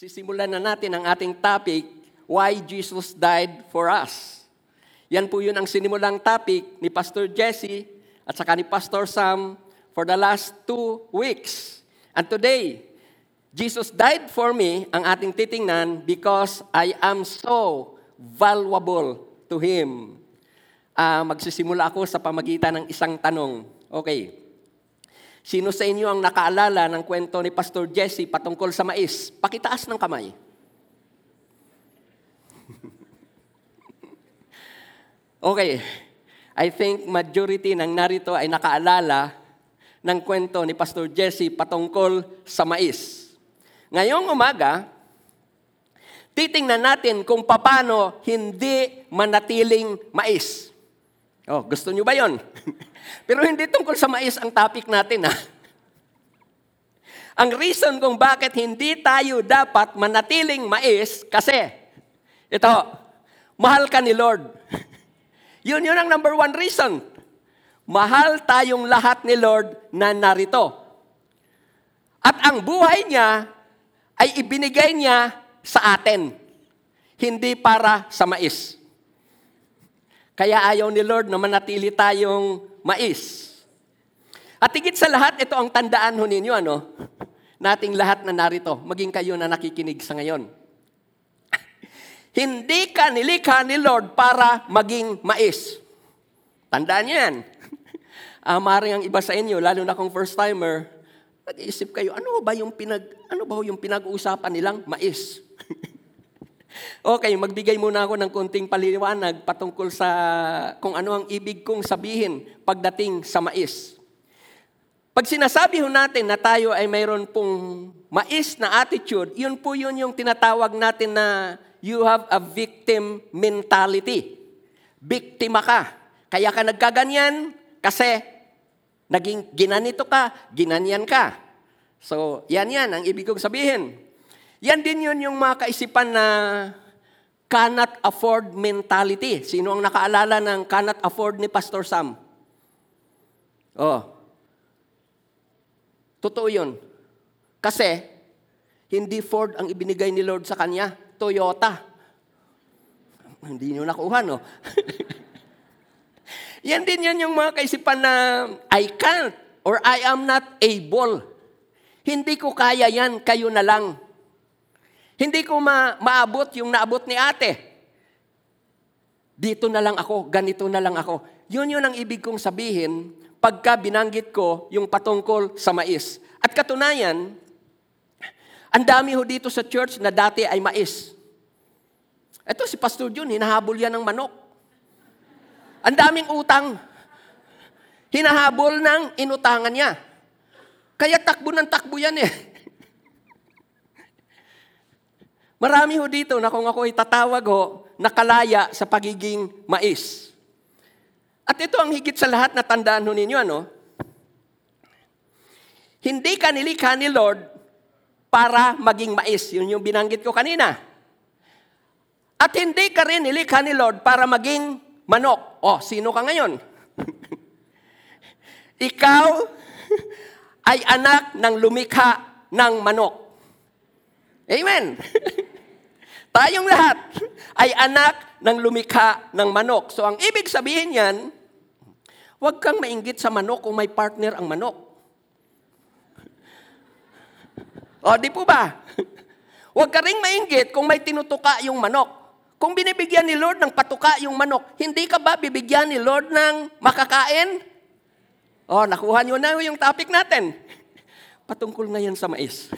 Sisimulan na natin ang ating topic, Why Jesus Died for Us. Yan po yun ang sinimulang topic ni Pastor Jesse at saka ni Pastor Sam for the last two weeks. And today, Jesus died for me, ang ating titingnan, because I am so valuable to Him. Ah, magsisimula ako sa pamagitan ng isang tanong. Okay. Sino sa inyo ang nakaalala ng kwento ni Pastor Jesse patungkol sa mais? Pakitaas ng kamay. okay. I think majority ng narito ay nakaalala ng kwento ni Pastor Jesse patungkol sa mais. Ngayong umaga, titingnan natin kung paano hindi manatiling mais. Oh, gusto nyo ba yon? Pero hindi tungkol sa mais ang topic natin, ha? Ang reason kung bakit hindi tayo dapat manatiling mais, kasi, ito, mahal ka ni Lord. yun yun ang number one reason. Mahal tayong lahat ni Lord na narito. At ang buhay niya ay ibinigay niya sa atin, hindi para sa mais. Kaya ayaw ni Lord na manatili tayong mais. At higit sa lahat, ito ang tandaan ho ninyo, ano? Nating lahat na narito, maging kayo na nakikinig sa ngayon. Hindi ka nilikha ni Lord para maging mais. Tandaan niyo yan. Uh, maring ang iba sa inyo, lalo na kung first timer, nag-iisip kayo, ano ba yung pinag ano ba yung pinag-uusapan nilang mais? Okay, magbigay muna ako ng konting paliwanag patungkol sa kung ano ang ibig kong sabihin pagdating sa mais. Pag sinasabi ho natin na tayo ay mayroon pong mais na attitude, yun po yun yung tinatawag natin na you have a victim mentality. Biktima ka. Kaya ka nagkaganyan kasi naging ginanito ka, ginanyan ka. So, yan yan ang ibig kong sabihin. Yan din yun yung mga kaisipan na cannot afford mentality. Sino ang nakaalala ng cannot afford ni Pastor Sam? Oh, Totoo yun. Kasi, hindi Ford ang ibinigay ni Lord sa kanya, Toyota. Hindi nyo nakuha, no? yan din yan yung mga kaisipan na I can't or I am not able. Hindi ko kaya yan, kayo na lang. Hindi ko ma- maabot yung naabot ni ate. Dito na lang ako, ganito na lang ako. Yun yun ang ibig kong sabihin pagka binanggit ko yung patungkol sa mais. At katunayan, ang dami ho dito sa church na dati ay mais. Ito si Pastor Jun, hinahabol yan ng manok. Ang daming utang. Hinahabol ng inutangan niya. Kaya takbo ng takbo yan eh. Marami ho dito na kung ako itatawag ho, nakalaya sa pagiging mais. At ito ang higit sa lahat na tandaan ho ninyo, ano? Hindi ka nilikha ni Lord para maging mais. Yun yung binanggit ko kanina. At hindi ka rin nilikha ni Lord para maging manok. Oh, sino ka ngayon? Ikaw ay anak ng lumikha ng manok. Amen. Tayong lahat ay anak ng lumikha ng manok. So ang ibig sabihin yan, Huwag kang mainggit sa manok kung may partner ang manok. O, di po ba? Huwag ka rin mainggit kung may tinutuka yung manok. Kung binibigyan ni Lord ng patuka yung manok, hindi ka ba bibigyan ni Lord ng makakain? O, nakuha nyo na yung topic natin. Patungkol ngayon sa mais.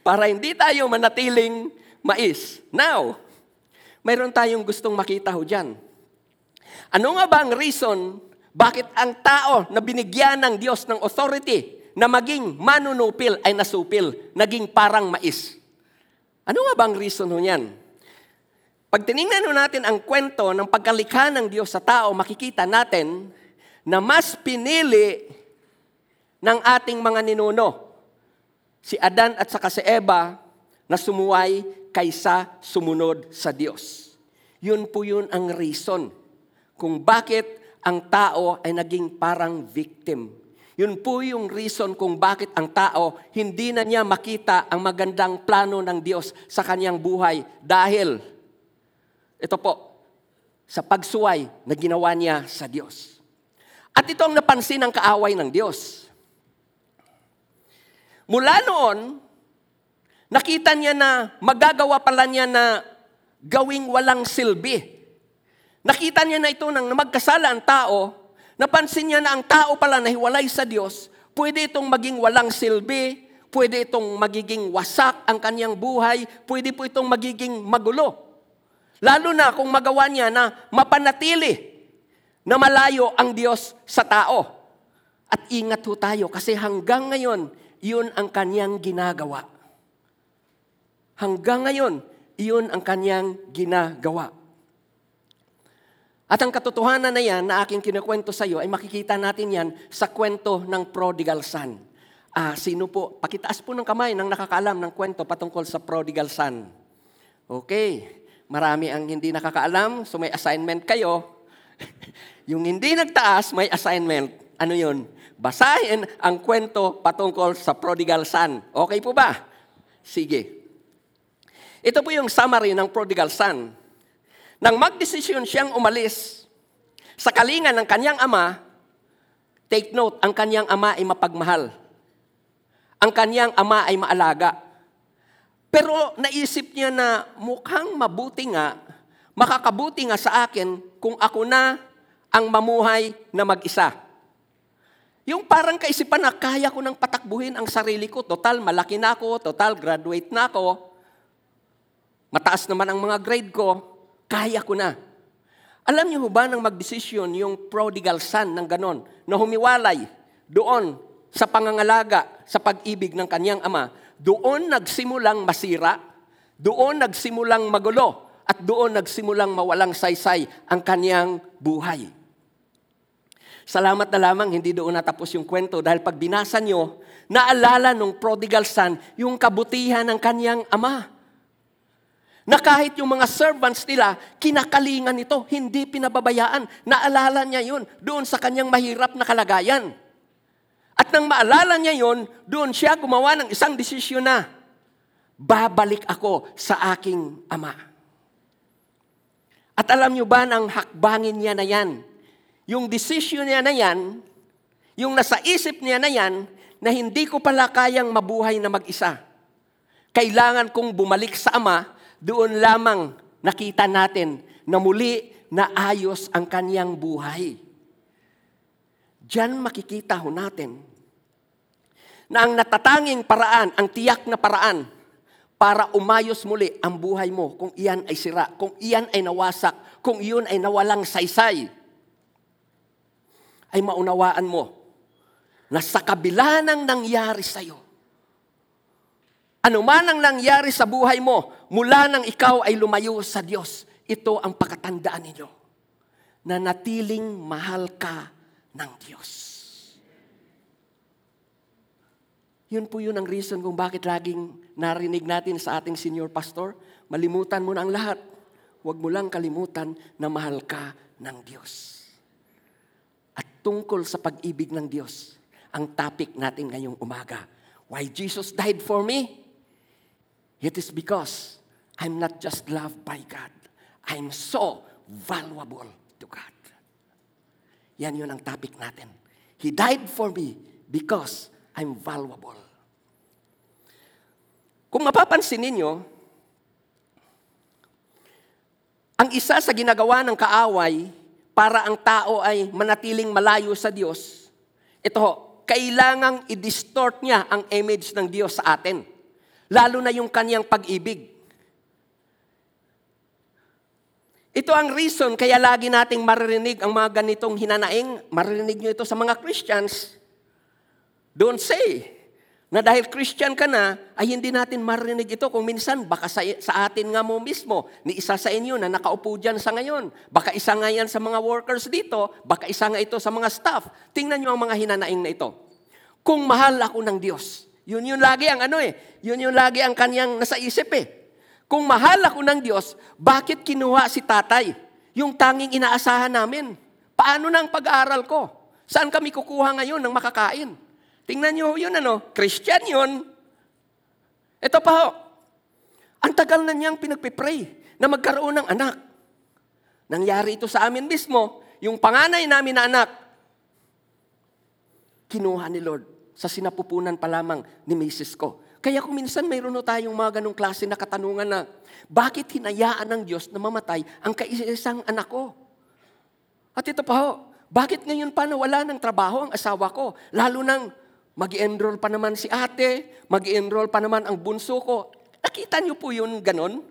Para hindi tayo manatiling mais. Now, mayroon tayong gustong makita ho dyan. Ano nga ba ang reason bakit ang tao na binigyan ng Diyos ng authority na maging manunupil ay nasupil, naging parang mais? Ano nga ba ang reason ho niyan? Pag tinignan ho natin ang kwento ng pagkalikha ng Diyos sa tao, makikita natin na mas pinili ng ating mga ninuno, si Adan at saka si Eva, na sumuway kaysa sumunod sa Diyos. Yun po yun ang reason kung bakit ang tao ay naging parang victim. Yun po yung reason kung bakit ang tao hindi na niya makita ang magandang plano ng Diyos sa kanyang buhay dahil ito po, sa pagsuway na ginawa niya sa Diyos. At ito ang napansin ng kaaway ng Diyos. Mula noon, nakita niya na magagawa pala niya na gawing walang silbi. Nakita niya na ito nang magkasala ang tao, napansin niya na ang tao pala na hiwalay sa Diyos, pwede itong maging walang silbi, pwede itong magiging wasak ang kanyang buhay, pwede po itong magiging magulo. Lalo na kung magawa niya na mapanatili na malayo ang Diyos sa tao. At ingat ho tayo kasi hanggang ngayon, iyon ang kanyang ginagawa. Hanggang ngayon, iyon ang kanyang ginagawa. At ang katotohanan na yan na aking kinukwento sa iyo ay makikita natin yan sa kwento ng prodigal son. Ah, sino po? Pakitaas po ng kamay ng nakakaalam ng kwento patungkol sa prodigal son. Okay, marami ang hindi nakakaalam, so may assignment kayo. Yung hindi nagtaas, may assignment. Ano yun? Basahin ang kwento patungkol sa prodigal son. Okay po ba? Sige. Ito po yung summary ng prodigal son. Nang magdesisyon siyang umalis sa kalingan ng kanyang ama, take note, ang kanyang ama ay mapagmahal. Ang kanyang ama ay maalaga. Pero naisip niya na mukhang mabuti nga, makakabuti nga sa akin kung ako na ang mamuhay na mag-isa. Yung parang kaisipan na kaya ko nang patakbuhin ang sarili ko. Total, malaki na ako. Total, graduate na ako. Mataas naman ang mga grade ko. Kaya ko na. Alam niyo ba nang magdesisyon yung prodigal son ng ganon, na humiwalay doon sa pangangalaga, sa pag-ibig ng kanyang ama, doon nagsimulang masira, doon nagsimulang magulo, at doon nagsimulang mawalang saysay ang kanyang buhay. Salamat na lamang, hindi doon natapos yung kwento dahil pag binasa nyo, naalala nung prodigal son yung kabutihan ng kanyang ama. Na kahit yung mga servants nila, kinakalingan nito, hindi pinababayaan. Naalala niya yun doon sa kanyang mahirap na kalagayan. At nang maalala niya yun, doon siya gumawa ng isang desisyon na, babalik ako sa aking ama. At alam niyo ba ng hakbangin niya na yan, yung desisyon niya na yan, yung nasa isip niya na yan, na hindi ko pala kayang mabuhay na mag-isa. Kailangan kong bumalik sa ama, doon lamang nakita natin na muli na ayos ang kanyang buhay. Diyan makikita ho natin na ang natatanging paraan, ang tiyak na paraan para umayos muli ang buhay mo kung iyan ay sira, kung iyan ay nawasak, kung iyon ay nawalang saysay, ay maunawaan mo na sa kabila ng nangyari sa iyo, ano man ang nangyari sa buhay mo, mula nang ikaw ay lumayo sa Diyos, ito ang pakatandaan ninyo, na natiling mahal ka ng Diyos. Yun po yun ang reason kung bakit laging narinig natin sa ating senior pastor, malimutan mo na ang lahat. Huwag mo lang kalimutan na mahal ka ng Diyos. At tungkol sa pag-ibig ng Diyos, ang topic natin ngayong umaga. Why Jesus died for me? It is because I'm not just loved by God. I'm so valuable to God. Yan yun ang topic natin. He died for me because I'm valuable. Kung mapapansin ninyo, ang isa sa ginagawa ng kaaway para ang tao ay manatiling malayo sa Diyos, ito kailangang i-distort niya ang image ng Diyos sa atin. Lalo na yung kanyang pag-ibig. Ito ang reason kaya lagi nating maririnig ang mga ganitong hinanaing. Maririnig nyo ito sa mga Christians. Don't say na dahil Christian ka na, ay hindi natin marinig ito. Kung minsan, baka sa, sa atin nga mo mismo, ni isa sa inyo na nakaupo dyan sa ngayon. Baka isa nga yan sa mga workers dito, baka isa nga ito sa mga staff. Tingnan nyo ang mga hinanaing na ito. Kung mahal ako ng Diyos, yun yun lagi ang ano eh, yun yun lagi ang kanyang nasa isip eh. Kung mahal ako ng Diyos, bakit kinuha si tatay? Yung tanging inaasahan namin. Paano na ang pag-aaral ko? Saan kami kukuha ngayon ng makakain? Tingnan niyo yun ano, Christian yun. Ito pa ho, ang tagal na niyang pinagpipray na magkaroon ng anak. Nangyari ito sa amin mismo, yung panganay namin na anak, kinuha ni Lord sa sinapupunan pa lamang ni Mrs. ko. Kaya kung minsan mayroon no tayong mga ganong klase na katanungan na, bakit hinayaan ng Diyos na mamatay ang kaisang anak ko? At ito pa ho, bakit ngayon pa nawala ng trabaho ang asawa ko? Lalo nang mag enroll pa naman si ate, mag enroll pa naman ang bunso ko. Nakita niyo po yun ganon?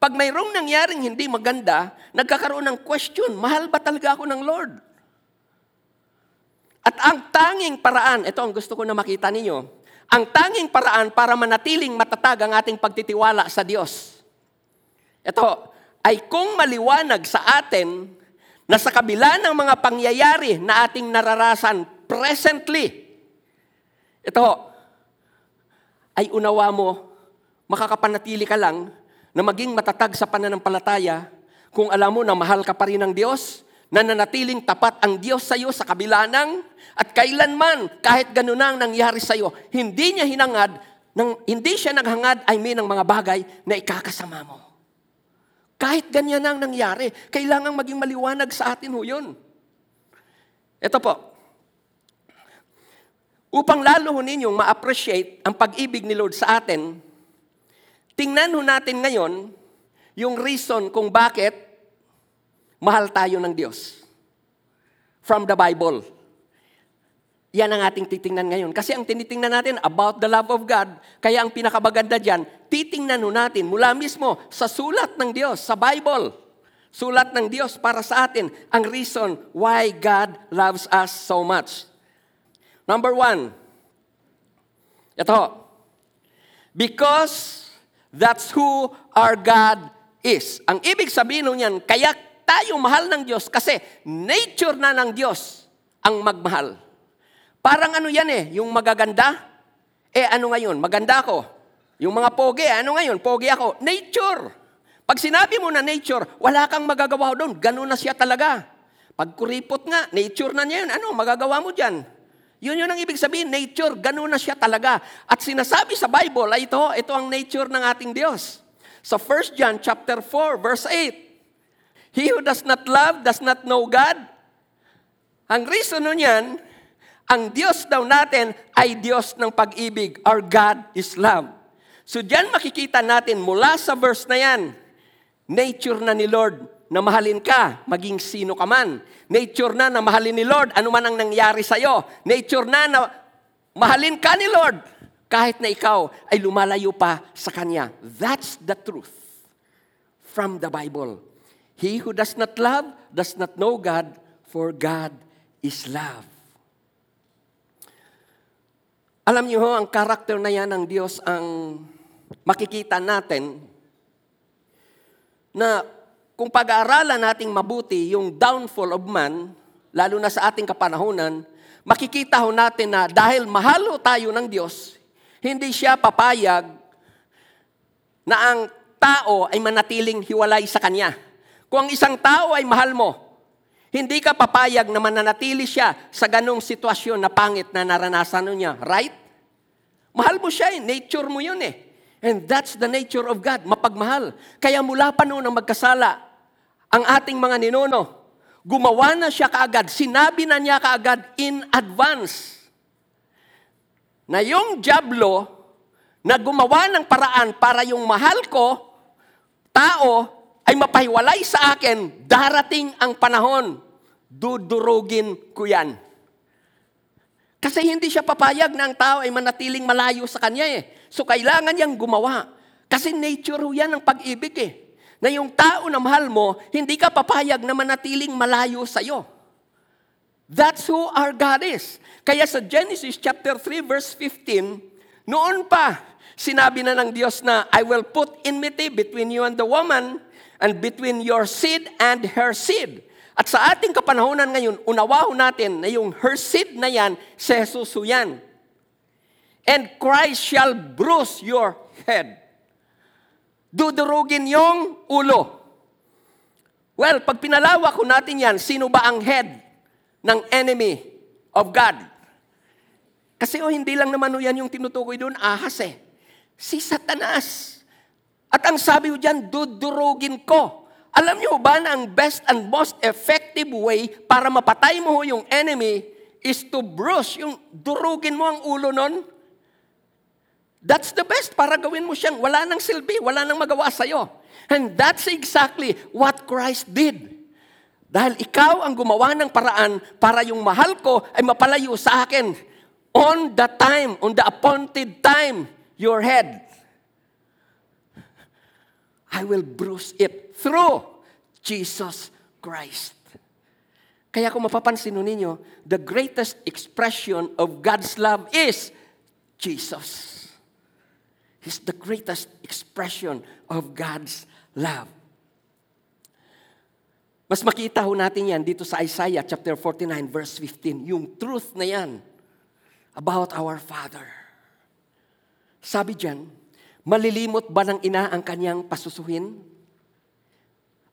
Pag mayroong nangyaring hindi maganda, nagkakaroon ng question, mahal ba talaga ako ng Lord? At ang tanging paraan, ito ang gusto ko na makita ninyo, ang tanging paraan para manatiling matatag ang ating pagtitiwala sa Diyos. Ito, ay kung maliwanag sa atin na sa kabila ng mga pangyayari na ating nararasan presently, ito, ay unawa mo, makakapanatili ka lang na maging matatag sa pananampalataya kung alam mo na mahal ka pa rin ng Diyos, na nanatiling tapat ang Diyos sa iyo sa kabila ng at kailanman, kahit ganun na ang nangyari sa iyo, hindi niya hinangad, ng, hindi siya naghangad, I mean, ng mga bagay na ikakasama mo. Kahit ganyan ang nangyari, kailangan maging maliwanag sa atin ho yun. Ito po. Upang lalo ho ninyong ma-appreciate ang pag-ibig ni Lord sa atin, tingnan ho natin ngayon yung reason kung bakit mahal tayo ng Diyos. From the Bible. Yan ang ating titingnan ngayon. Kasi ang tinitingnan natin about the love of God, kaya ang pinakamaganda dyan, titingnan ho natin mula mismo sa sulat ng Diyos, sa Bible. Sulat ng Diyos para sa atin, ang reason why God loves us so much. Number one, ito, because that's who our God is. Ang ibig sabihin nun yan, kaya tayo mahal ng Diyos kasi nature na ng Diyos ang magmahal. Parang ano yan eh, yung magaganda, eh ano ngayon, maganda ako. Yung mga pogi, ano ngayon, pogi ako. Nature. Pag sinabi mo na nature, wala kang magagawa doon. Ganun na siya talaga. Pag kuripot nga, nature na niya yun. Ano, magagawa mo dyan? Yun yun ang ibig sabihin, nature, ganun na siya talaga. At sinasabi sa Bible, ay ito, ito ang nature ng ating Diyos. Sa 1 John chapter 4, verse 8, He who does not love does not know God. Ang reason nun yan, ang Diyos daw natin ay Diyos ng pag-ibig. Our God is love. So diyan makikita natin mula sa verse na yan, nature na ni Lord na mahalin ka, maging sino ka man. Nature na na mahalin ni Lord, ano man ang nangyari sa'yo. Nature na na mahalin ka ni Lord, kahit na ikaw ay lumalayo pa sa Kanya. That's the truth from the Bible. He who does not love does not know God, for God is love. Alam niyo ho, ang karakter na yan ng Diyos ang makikita natin na kung pag-aaralan nating mabuti yung downfall of man, lalo na sa ating kapanahonan, makikita ho natin na dahil mahal ho tayo ng Diyos, hindi siya papayag na ang tao ay manatiling hiwalay sa Kanya. Kung ang isang tao ay mahal mo, hindi ka papayag na mananatili siya sa ganong sitwasyon na pangit na naranasan niya. Right? Mahal mo siya eh. Nature mo yun eh. And that's the nature of God, mapagmahal. Kaya mula pa noon ang magkasala, ang ating mga ninuno, gumawa na siya kaagad, sinabi na niya kaagad in advance na yung Diablo na gumawa ng paraan para yung mahal ko, tao, ay mapahiwalay sa akin, darating ang panahon, dudurugin ko yan. Kasi hindi siya papayag na ang tao ay manatiling malayo sa kanya eh. So kailangan niyang gumawa. Kasi nature ho yan ng pag-ibig eh. Na yung tao na mahal mo, hindi ka papayag na manatiling malayo sa iyo. That's who our God is. Kaya sa Genesis chapter 3 verse 15, noon pa, sinabi na ng Diyos na, I will put enmity between you and the woman, and between your seed and her seed. At sa ating kapanahonan ngayon, unawaho natin na yung her seed na yan, si Jesus ho yan. And Christ shall bruise your head. Dudurugin yung ulo. Well, pag pinalawak ko natin yan, sino ba ang head ng enemy of God. Kasi oh, hindi lang naman yan yung tinutukoy doon, ahas eh. Si Satanas. At ang sabi ko dyan, dudurugin ko. Alam niyo ba na ang best and most effective way para mapatay mo yung enemy is to bruise, yung durugin mo ang ulo nun? That's the best para gawin mo siyang wala nang silbi, wala nang magawa sa'yo. And that's exactly what Christ did. Dahil ikaw ang gumawa ng paraan para yung mahal ko ay mapalayo sa akin on the time, on the appointed time, your head. I will bruise it through Jesus Christ. Kaya kung mapapansin ninyo, the greatest expression of God's love is Jesus. He's the greatest expression of God's love. Mas makita ho natin yan dito sa Isaiah chapter 49 verse 15. Yung truth na yan about our Father. Sabi diyan, malilimot ba ng ina ang kanyang pasusuhin?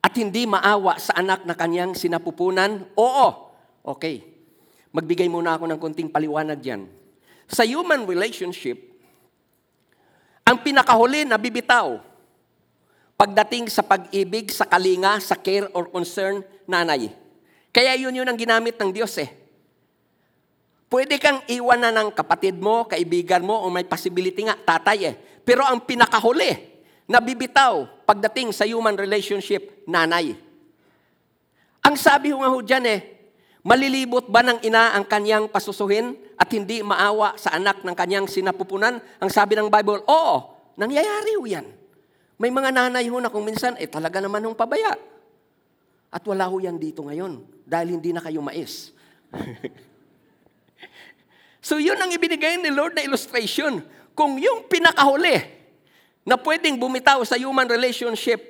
At hindi maawa sa anak na kanyang sinapupunan? Oo. Okay. Magbigay muna ako ng konting paliwanag diyan. Sa human relationship, ang pinakahuli na bibitaw pagdating sa pag-ibig, sa kalinga, sa care or concern, nanay. Kaya yun yun ang ginamit ng Diyos eh. Pwede kang iwanan ng kapatid mo, kaibigan mo, o may possibility nga, tatay eh. Pero ang pinakahuli na bibitaw pagdating sa human relationship, nanay. Ang sabi ko nga ho dyan eh, malilibot ba ng ina ang kanyang pasusuhin at hindi maawa sa anak ng kanyang sinapupunan? Ang sabi ng Bible, oo, nangyayari ho yan. May mga nanay ho na kung minsan, eh talaga naman hong pabaya. At wala ho yan dito ngayon dahil hindi na kayo mais. so yun ang ibinigay ni Lord na illustration. Kung yung pinakahuli na pwedeng bumitaw sa human relationship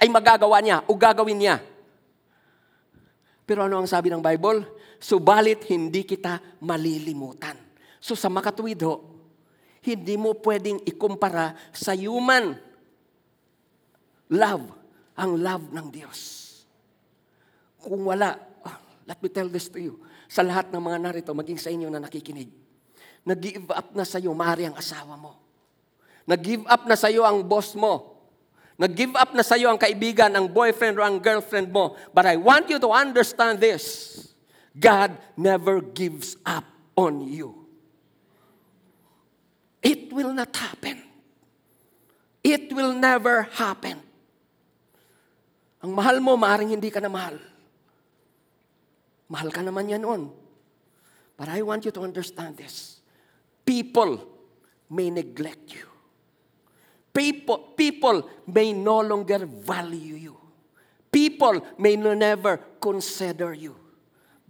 ay magagawa niya o gagawin niya. Pero ano ang sabi ng Bible? Subalit hindi kita malilimutan. So sa makatuwid ho, hindi mo pwedeng ikumpara sa human love, ang love ng Diyos. Kung wala, oh, let me tell this to you, sa lahat ng mga narito, maging sa inyo na nakikinig, nag-give up na sa iyo, maaari ang asawa mo. Nag-give up na sa iyo ang boss mo. Nag-give up na sa iyo ang kaibigan, ang boyfriend or ang girlfriend mo. But I want you to understand this. God never gives up on you. It will not happen. It will never happen. Ang mahal mo, maaring hindi ka na mahal. Mahal ka naman yan noon. But I want you to understand this. People may neglect you. People, people may no longer value you. People may never consider you.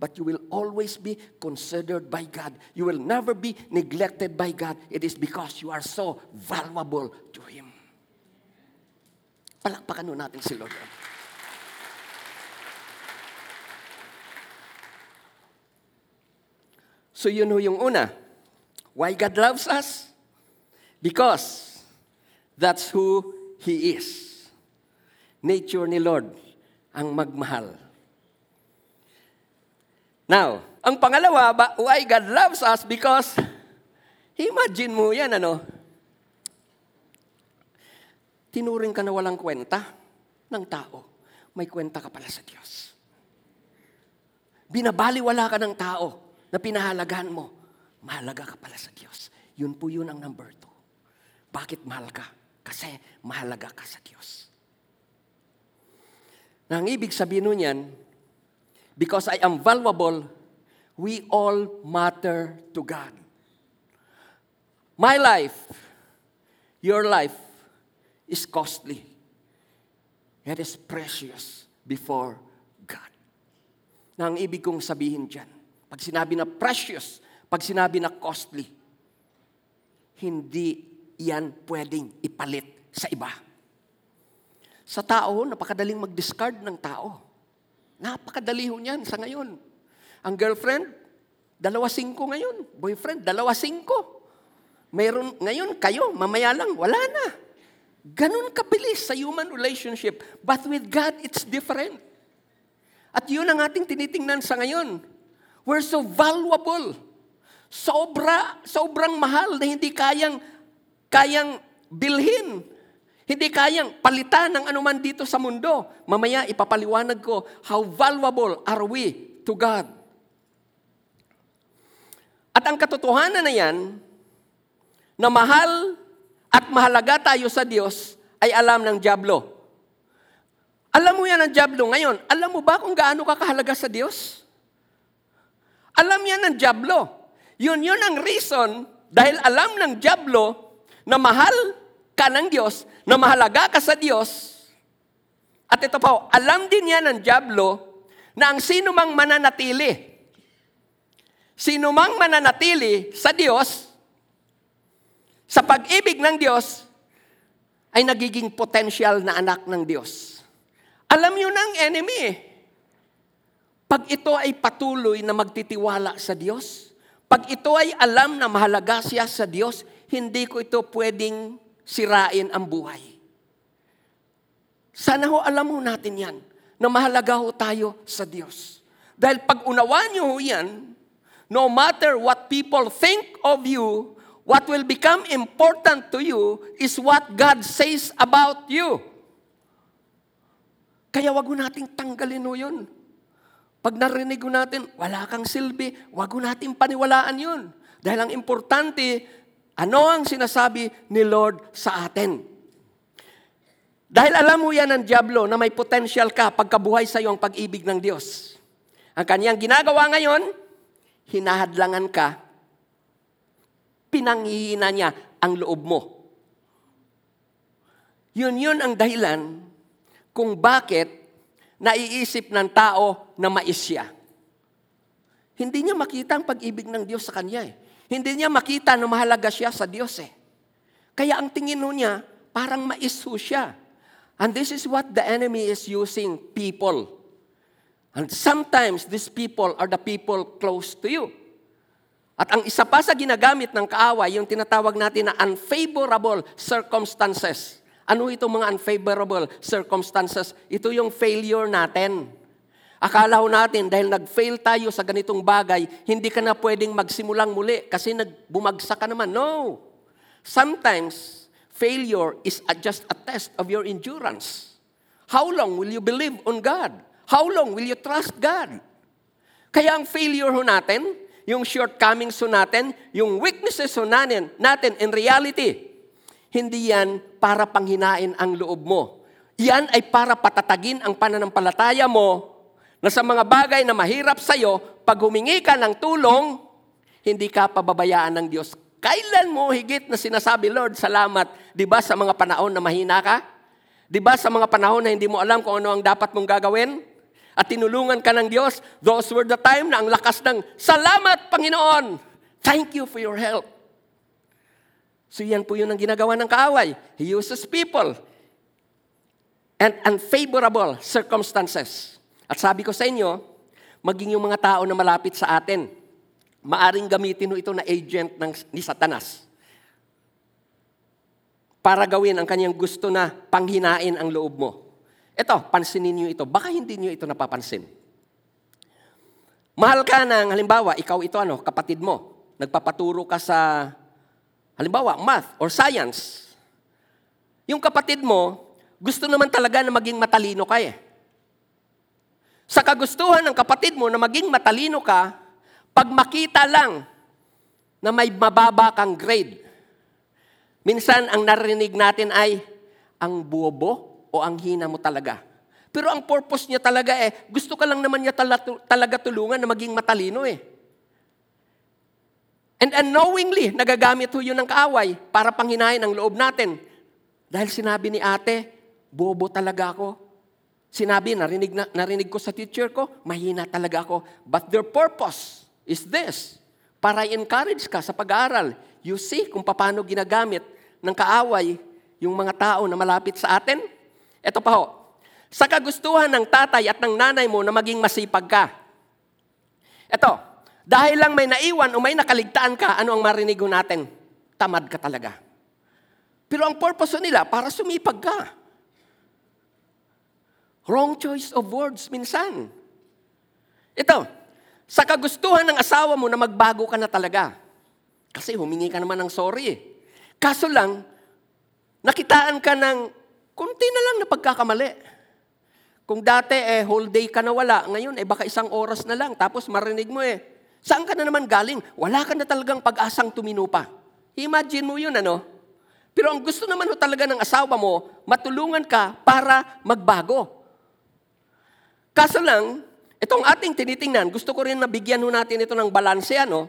But you will always be considered by God. You will never be neglected by God. It is because you are so valuable to Him. Palakpakan nun natin si Lord. So yun ho yung una. Why God loves us? Because that's who He is. Nature ni Lord ang magmahal. Now, ang pangalawa, why God loves us? Because, imagine mo yan, ano? Tinuring ka na walang kwenta ng tao. May kwenta ka pala sa Diyos. Binabaliwala ka ng tao na pinahalagahan mo, mahalaga ka pala sa Diyos. Yun po yun ang number two. Bakit mahal ka? Kasi mahalaga ka sa Diyos. Na ang ibig sabihin nun yan, because I am valuable, we all matter to God. My life, your life, is costly. It is precious before God. Na ang ibig kong sabihin dyan, pag sinabi na precious, pag sinabi na costly, hindi yan pwedeng ipalit sa iba. Sa tao, napakadaling mag-discard ng tao. Napakadali ho niyan sa ngayon. Ang girlfriend, dalawa singko ngayon. Boyfriend, dalawa singko. Mayroon, ngayon kayo, mamaya lang, wala na. Ganun kabilis sa human relationship. But with God, it's different. At yun ang ating tinitingnan sa ngayon. We're so valuable. Sobra, sobrang mahal na hindi kayang, kayang bilhin. Hindi kayang palitan ng anuman dito sa mundo. Mamaya ipapaliwanag ko how valuable are we to God. At ang katotohanan na yan, na mahal at mahalaga tayo sa Diyos, ay alam ng Diablo. Alam mo yan ng Diablo ngayon. Alam mo ba kung gaano ka kahalaga sa Diyos? Alam yan ng Diablo. Yun yun ang reason dahil alam ng Diablo na mahal ka ng Diyos, na mahalaga ka sa Diyos. At ito pa, alam din yan ng Diablo na ang sino mang mananatili, sino mang mananatili sa Diyos, sa pag-ibig ng Diyos, ay nagiging potential na anak ng Diyos. Alam yun ng enemy. Pag ito ay patuloy na magtitiwala sa Diyos, pag ito ay alam na mahalaga siya sa Diyos, hindi ko ito pwedeng sirain ang buhay. Sana ho alam ho natin yan, na mahalaga ho tayo sa Diyos. Dahil pag unawaan niyo ho yan, no matter what people think of you, what will become important to you is what God says about you. Kaya wag ho nating tanggalin ho yun. Pag narinig natin, wala kang silbi, wag ho nating paniwalaan yun. Dahil ang importante, ano ang sinasabi ni Lord sa atin? Dahil alam mo yan ng Diablo na may potential ka pagkabuhay sa iyo ang pag-ibig ng Diyos. Ang kanyang ginagawa ngayon, hinahadlangan ka, pinanghihina niya ang loob mo. Yun yun ang dahilan kung bakit naiisip ng tao na mais siya. Hindi niya makita ang pag-ibig ng Diyos sa kanya eh. Hindi niya makita na mahalaga siya sa Diyos eh. Kaya ang tingin niya, parang mais siya. And this is what the enemy is using people. And sometimes these people are the people close to you. At ang isa pa sa ginagamit ng kaaway, yung tinatawag natin na unfavorable circumstances. Ano itong mga unfavorable circumstances? Ito yung failure natin. Akala ho natin dahil nag-fail tayo sa ganitong bagay, hindi ka na pwedeng magsimulang muli kasi nagbumagsak ka naman. No. Sometimes, failure is a- just a test of your endurance. How long will you believe on God? How long will you trust God? Kaya ang failure ho natin, yung shortcomings ho natin, yung weaknesses ho natin, natin in reality, hindi yan para panghinain ang loob mo. Yan ay para patatagin ang pananampalataya mo na sa mga bagay na mahirap sa'yo, pag humingi ka ng tulong, hindi ka pababayaan ng Diyos. Kailan mo higit na sinasabi, Lord, salamat, di ba sa mga panahon na mahina ka? Di ba sa mga panahon na hindi mo alam kung ano ang dapat mong gagawin? At tinulungan ka ng Diyos, those were the time na ang lakas ng, Salamat, Panginoon! Thank you for your help. So yan po yun ang ginagawa ng kaaway. He uses people and unfavorable circumstances. At sabi ko sa inyo, maging yung mga tao na malapit sa atin, maaring gamitin ito na agent ng, ni Satanas para gawin ang kanyang gusto na panghinain ang loob mo. Ito, pansinin niyo ito. Baka hindi niyo ito napapansin. Mahal ka ng, halimbawa, ikaw ito ano, kapatid mo. Nagpapaturo ka sa, halimbawa, math or science. Yung kapatid mo, gusto naman talaga na maging matalino ka eh. Sa kagustuhan ng kapatid mo na maging matalino ka, pag makita lang na may mababa kang grade, minsan ang narinig natin ay, ang bobo o ang hina mo talaga. Pero ang purpose niya talaga eh, gusto ka lang naman niya tala- talaga tulungan na maging matalino eh. And unknowingly, nagagamit ho yun ng kaaway para panghinain ang loob natin. Dahil sinabi ni ate, bobo talaga ako. Sinabi, narinig, na, narinig ko sa teacher ko, mahina talaga ako. But their purpose is this, para i-encourage ka sa pag-aaral. You see kung paano ginagamit ng kaaway yung mga tao na malapit sa atin. Ito pa ho, sa kagustuhan ng tatay at ng nanay mo na maging masipag ka. Ito, dahil lang may naiwan o may nakaligtaan ka, ano ang marinig natin? Tamad ka talaga. Pero ang purpose nila, para sumipag ka. Wrong choice of words minsan. Ito, sa kagustuhan ng asawa mo na magbago ka na talaga. Kasi humingi ka naman ng sorry eh. Kaso lang, nakitaan ka ng kunti na lang na pagkakamali. Kung dati eh whole day ka na wala, ngayon eh baka isang oras na lang, tapos marinig mo eh, saan ka na naman galing? Wala ka na talagang pag-asang tumino pa. Imagine mo yun ano? Pero ang gusto naman ho talaga ng asawa mo, matulungan ka para magbago. Kaso lang, itong ating tinitingnan, gusto ko rin nabigyan ho natin ito ng balanse, ano?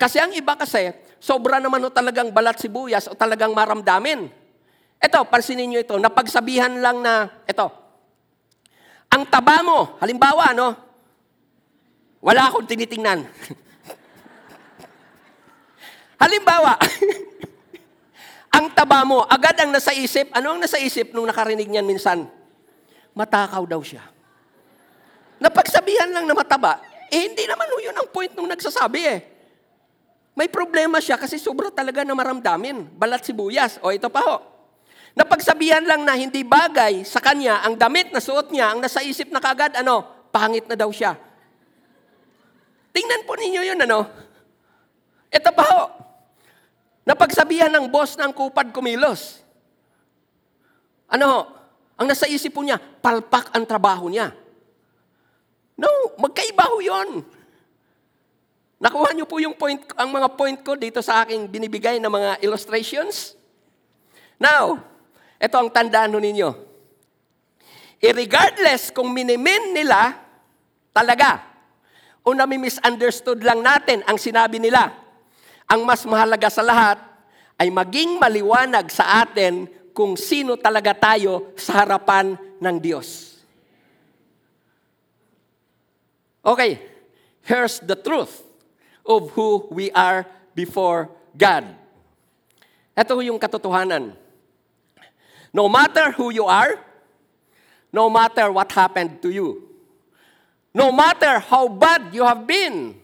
Kasi ang iba kasi, sobra naman ho talagang balat sibuyas o talagang maramdamin. Ito, pansinin nyo ito, napagsabihan lang na, ito, ang taba mo, halimbawa, no? Wala akong tinitingnan. halimbawa, ang taba mo, agad ang nasa isip, ano ang nasa isip nung nakarinig niyan minsan? Matakaw daw siya. Napagsabihan lang na mataba, eh hindi naman yun ang point nung nagsasabi eh. May problema siya kasi sobra talaga na maramdamin. Balat sibuyas. O ito pa ho. Napagsabihan lang na hindi bagay sa kanya ang damit na suot niya, ang nasa isip na kagad, ano, pangit na daw siya. Tingnan po ninyo yun, ano. Ito pa ho. Napagsabihan ng boss ng kupad kumilos. Ano ho? Ang nasa isip po niya, palpak ang trabaho niya. Magkaiba ho yun. Nakuha niyo po yung point, ang mga point ko dito sa aking binibigay na mga illustrations? Now, ito ang tandaan ninyo. Irregardless kung minimin nila talaga o nami-misunderstood lang natin ang sinabi nila, ang mas mahalaga sa lahat ay maging maliwanag sa atin kung sino talaga tayo sa harapan ng Diyos. Okay, here's the truth of who we are before God. Ito yung katotohanan. No matter who you are, no matter what happened to you, no matter how bad you have been,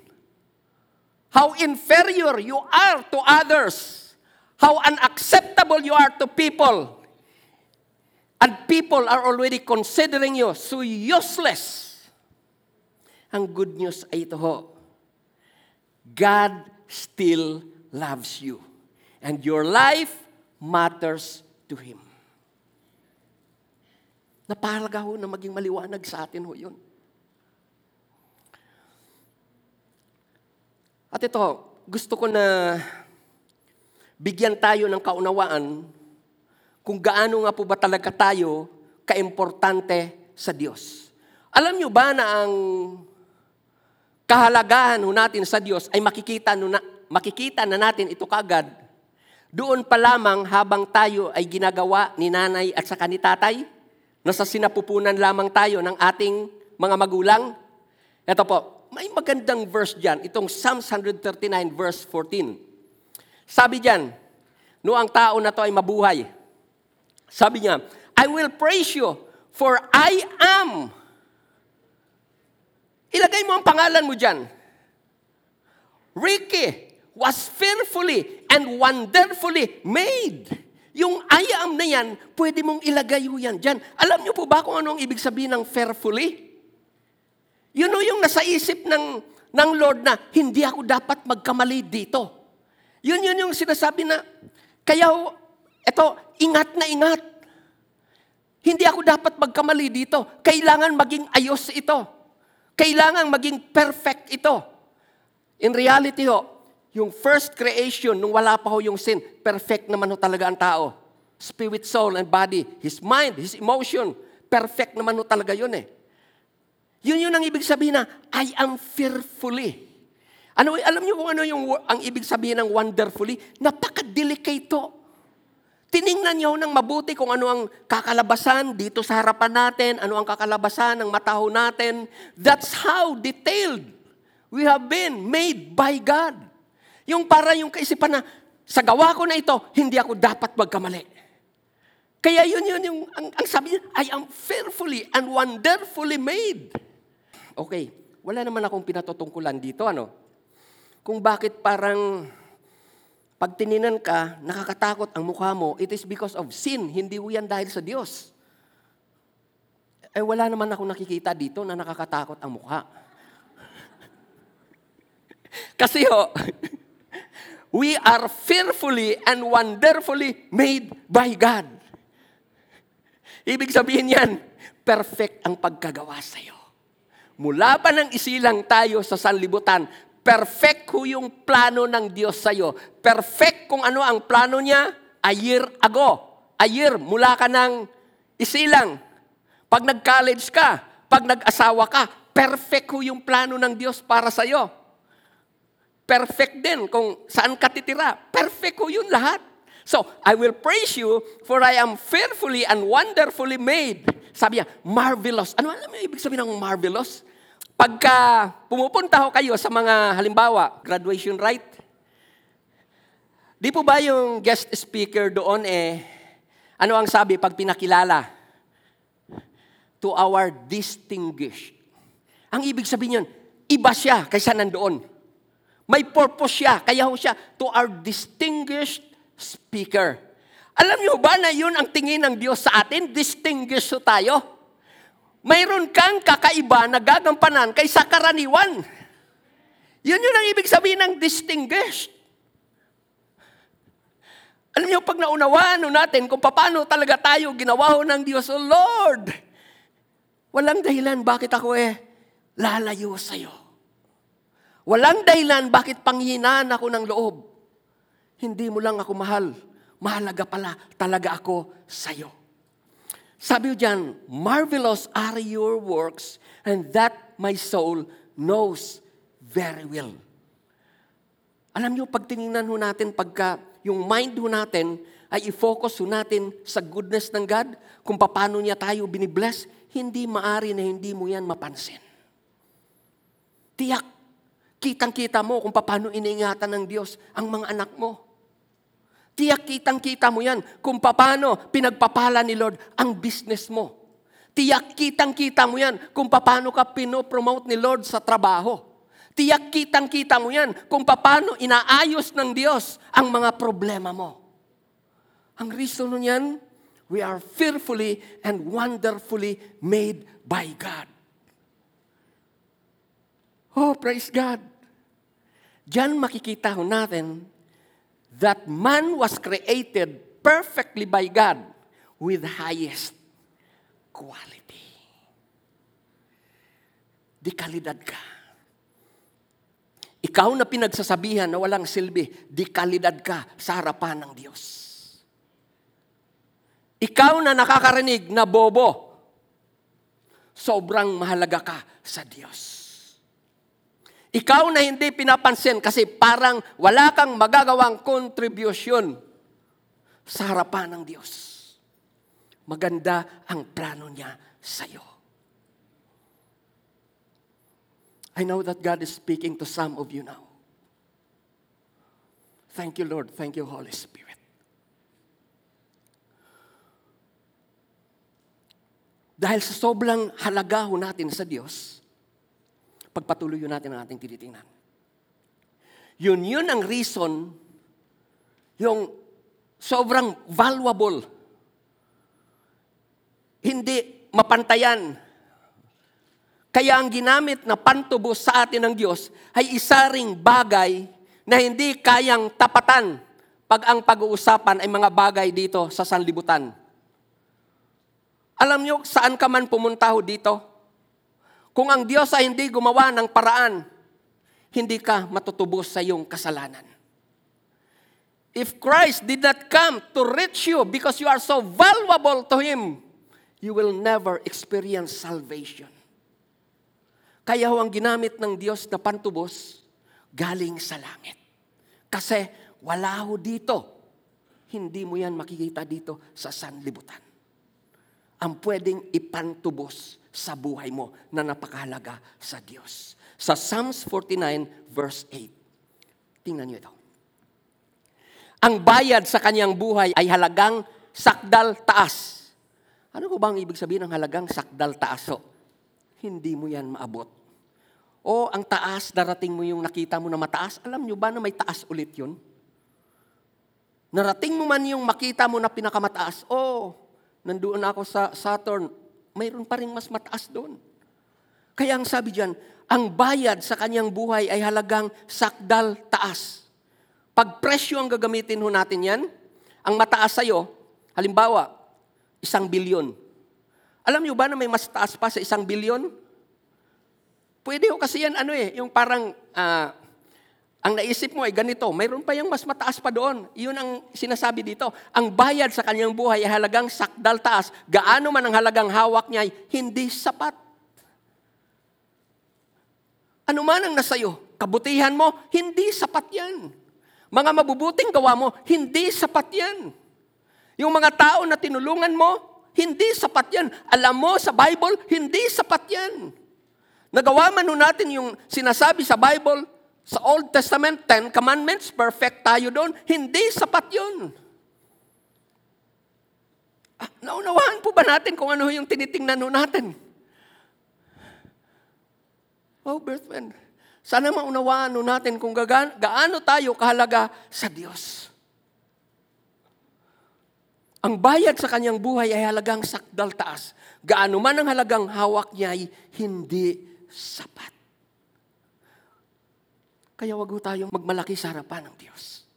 how inferior you are to others, how unacceptable you are to people, and people are already considering you so useless. Ang good news ay ito ho. God still loves you. And your life matters to Him. Napahalaga ho na maging maliwanag sa atin ho yun. At ito, gusto ko na bigyan tayo ng kaunawaan kung gaano nga po ba talaga tayo kaimportante sa Diyos. Alam nyo ba na ang kahalagahan ho natin sa Diyos ay makikita, no na, makikita na natin ito kagad doon pa lamang habang tayo ay ginagawa ni nanay at saka ni tatay, nasa sinapupunan lamang tayo ng ating mga magulang. Ito po, may magandang verse dyan, itong Psalms 139 verse 14. Sabi dyan, no ang tao na to ay mabuhay. Sabi niya, I will praise you for I am. Ilagay mo ang pangalan mo dyan. Ricky was fearfully and wonderfully made. Yung I am na yan, pwede mong ilagay ho yan dyan. Alam niyo po ba kung ano ang ibig sabihin ng fearfully? Yun o yung nasa isip ng, ng Lord na, hindi ako dapat magkamali dito. Yun yun yung sinasabi na, kaya ho, eto, ingat na ingat. Hindi ako dapat magkamali dito. Kailangan maging ayos ito. Kailangan maging perfect ito. In reality ho, yung first creation, nung wala pa ho yung sin, perfect naman ho talaga ang tao. Spirit, soul, and body. His mind, his emotion, perfect naman ho talaga yun eh. Yun yun ang ibig sabihin na, I am fearfully. Ano, alam niyo kung ano yung ang ibig sabihin ng wonderfully? Napaka-delicate to. Tiningnan niyo ng mabuti kung ano ang kakalabasan dito sa harapan natin, ano ang kakalabasan ng mataho natin. That's how detailed we have been made by God. Yung para yung kaisipan na, sa gawa ko na ito, hindi ako dapat magkamali. Kaya yun yun yung, ang, ang sabi niya, I am fearfully and wonderfully made. Okay, wala naman akong pinatutungkulan dito, ano? Kung bakit parang pag tininan ka, nakakatakot ang mukha mo, it is because of sin, hindi ho yan dahil sa Diyos. Eh wala naman ako nakikita dito na nakakatakot ang mukha. Kasi ho, we are fearfully and wonderfully made by God. Ibig sabihin yan, perfect ang pagkagawa sa'yo. Mula pa ng isilang tayo sa sanlibutan, perfect ho yung plano ng Diyos sa'yo. Perfect kung ano ang plano niya a year ago. A year, mula ka ng isilang. Pag nag-college ka, pag nag-asawa ka, perfect ho yung plano ng Diyos para sa'yo. Perfect din kung saan ka titira. Perfect ho yun lahat. So, I will praise you for I am fearfully and wonderfully made. Sabi niya, marvelous. Ano alam mo ibig sabihin ng marvelous? Pagka pumupunta ho kayo sa mga halimbawa, graduation right? Di po ba yung guest speaker doon eh, ano ang sabi pag pinakilala? To our distinguished. Ang ibig sabihin yun, iba siya kaysa nandoon. May purpose siya, kaya ho siya to our distinguished speaker. Alam niyo ba na yun ang tingin ng Diyos sa atin? Distinguished tayo. Mayroon kang kakaiba na gagampanan kaysa karaniwan. Yun yun ang ibig sabihin ng distinguished. Alam niyo, pag naunawaan natin kung paano talaga tayo ginawa ng Diyos, oh Lord, walang dahilan bakit ako eh lalayo sa'yo. Walang dahilan bakit panghinaan ako ng loob. Hindi mo lang ako mahal. Mahalaga pala talaga ako sa'yo. Sabi ko dyan, marvelous are your works and that my soul knows very well. Alam niyo, pag tinignan ho natin, pagka yung mind ho natin ay i-focus ho natin sa goodness ng God, kung paano niya tayo binibless, hindi maari na hindi mo yan mapansin. Tiyak, kitang-kita mo kung paano iniingatan ng Diyos ang mga anak mo. Tiyak, kitang-kita mo yan kung paano pinagpapala ni Lord ang business mo. Tiyak, kitang-kita mo yan kung paano ka pinopromote ni Lord sa trabaho. Tiyak, kitang-kita mo yan kung paano inaayos ng Diyos ang mga problema mo. Ang reason nun yan, we are fearfully and wonderfully made by God. Oh, praise God. Diyan makikita natin that man was created perfectly by God with highest quality. Di kalidad ka. Ikaw na pinagsasabihan na walang silbi, di kalidad ka sa harapan ng Diyos. Ikaw na nakakarinig na bobo, sobrang mahalaga ka sa Diyos. Ikaw na hindi pinapansin kasi parang wala kang magagawang contribution sa harapan ng Diyos. Maganda ang plano niya sa iyo. I know that God is speaking to some of you now. Thank you, Lord. Thank you, Holy Spirit. Dahil sa sobrang halaga ho natin sa Diyos, pagpatuloy yun natin ang ating tinitingnan. Yun yun ang reason, yung sobrang valuable, hindi mapantayan. Kaya ang ginamit na pantubos sa atin ng Diyos ay isa ring bagay na hindi kayang tapatan pag ang pag-uusapan ay mga bagay dito sa sanlibutan. Alam niyo saan ka man pumunta ho dito? Kung ang Diyos ay hindi gumawa ng paraan, hindi ka matutubos sa iyong kasalanan. If Christ did not come to reach you because you are so valuable to Him, you will never experience salvation. Kaya ho ang ginamit ng Diyos na pantubos, galing sa langit. Kasi wala ho dito. Hindi mo yan makikita dito sa sanlibutan. Ang pwedeng ipantubos sa buhay mo na napakahalaga sa Diyos. Sa Psalms 49 verse 8. Tingnan niyo ito. Ang bayad sa kanyang buhay ay halagang sakdal taas. Ano ko bang ibig sabihin ng halagang sakdal taas? So, hindi mo yan maabot. O ang taas, darating mo yung nakita mo na mataas. Alam nyo ba na may taas ulit yun? Narating mo man yung makita mo na pinakamataas. Oh, nandoon ako sa Saturn. Mayroon pa rin mas mataas doon. Kaya ang sabi diyan, ang bayad sa kanyang buhay ay halagang sakdal taas. Pag presyo ang gagamitin ho natin yan, ang mataas sa'yo, halimbawa, isang bilyon. Alam niyo ba na may mas taas pa sa isang bilyon? Pwede ho kasi yan, ano eh, yung parang, ah, ang naisip mo ay ganito, mayroon pa yung mas mataas pa doon. Yun ang sinasabi dito. Ang bayad sa kanyang buhay ay halagang sakdal taas. Gaano man ang halagang hawak niya ay hindi sapat. Ano man ang nasayo, kabutihan mo, hindi sapat yan. Mga mabubuting gawa mo, hindi sapat yan. Yung mga tao na tinulungan mo, hindi sapat yan. Alam mo sa Bible, hindi sapat yan. Nagawa man natin yung sinasabi sa Bible, sa Old Testament, Ten Commandments, perfect tayo doon. Hindi sapat yun. Ah, Naunawaan po ba natin kung ano yung tinitingnan natin? Oh, birthman. Sana maunawaan nun natin kung gaga- gaano tayo kahalaga sa Diyos. Ang bayad sa kanyang buhay ay halagang sakdal taas. Gaano man ang halagang hawak niya ay hindi sapat. Kaya wag ho tayong magmalaki sa harapan ng Diyos.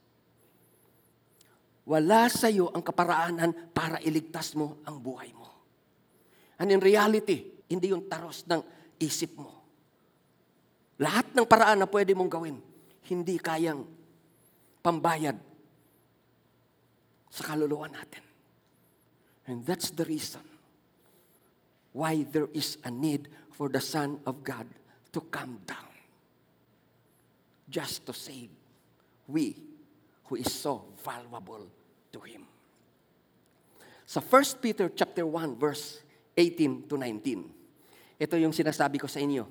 Wala sa iyo ang kaparaanan para iligtas mo ang buhay mo. And in reality, hindi yung taros ng isip mo. Lahat ng paraan na pwede mong gawin, hindi kayang pambayad sa kaluluwa natin. And that's the reason why there is a need for the Son of God to come down just to save we who is so valuable to Him. Sa 1 Peter chapter 1 verse 18 to 19. Ito yung sinasabi ko sa inyo.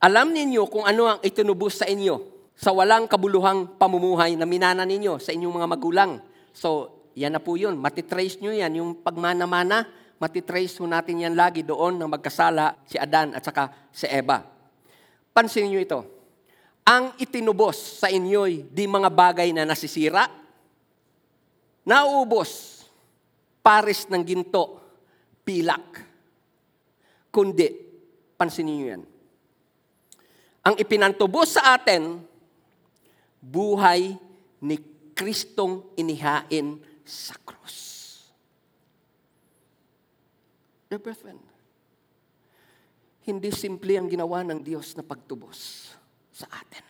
Alam ninyo kung ano ang itinubos sa inyo sa walang kabuluhang pamumuhay na minana ninyo sa inyong mga magulang. So, yan na po yun. Matitrace nyo yan. Yung pagmana-mana, matitrace mo natin yan lagi doon na magkasala si Adan at saka si Eva. Pansin nyo ito. Ang itinubos sa inyo'y di mga bagay na nasisira, nauubos, pares ng ginto, pilak. Kundi, pansinin nyo yan. Ang ipinantubos sa atin, buhay ni Kristong inihain sa krus. Dear brethren, hindi simple ang ginawa ng Diyos na pagtubos sa atin.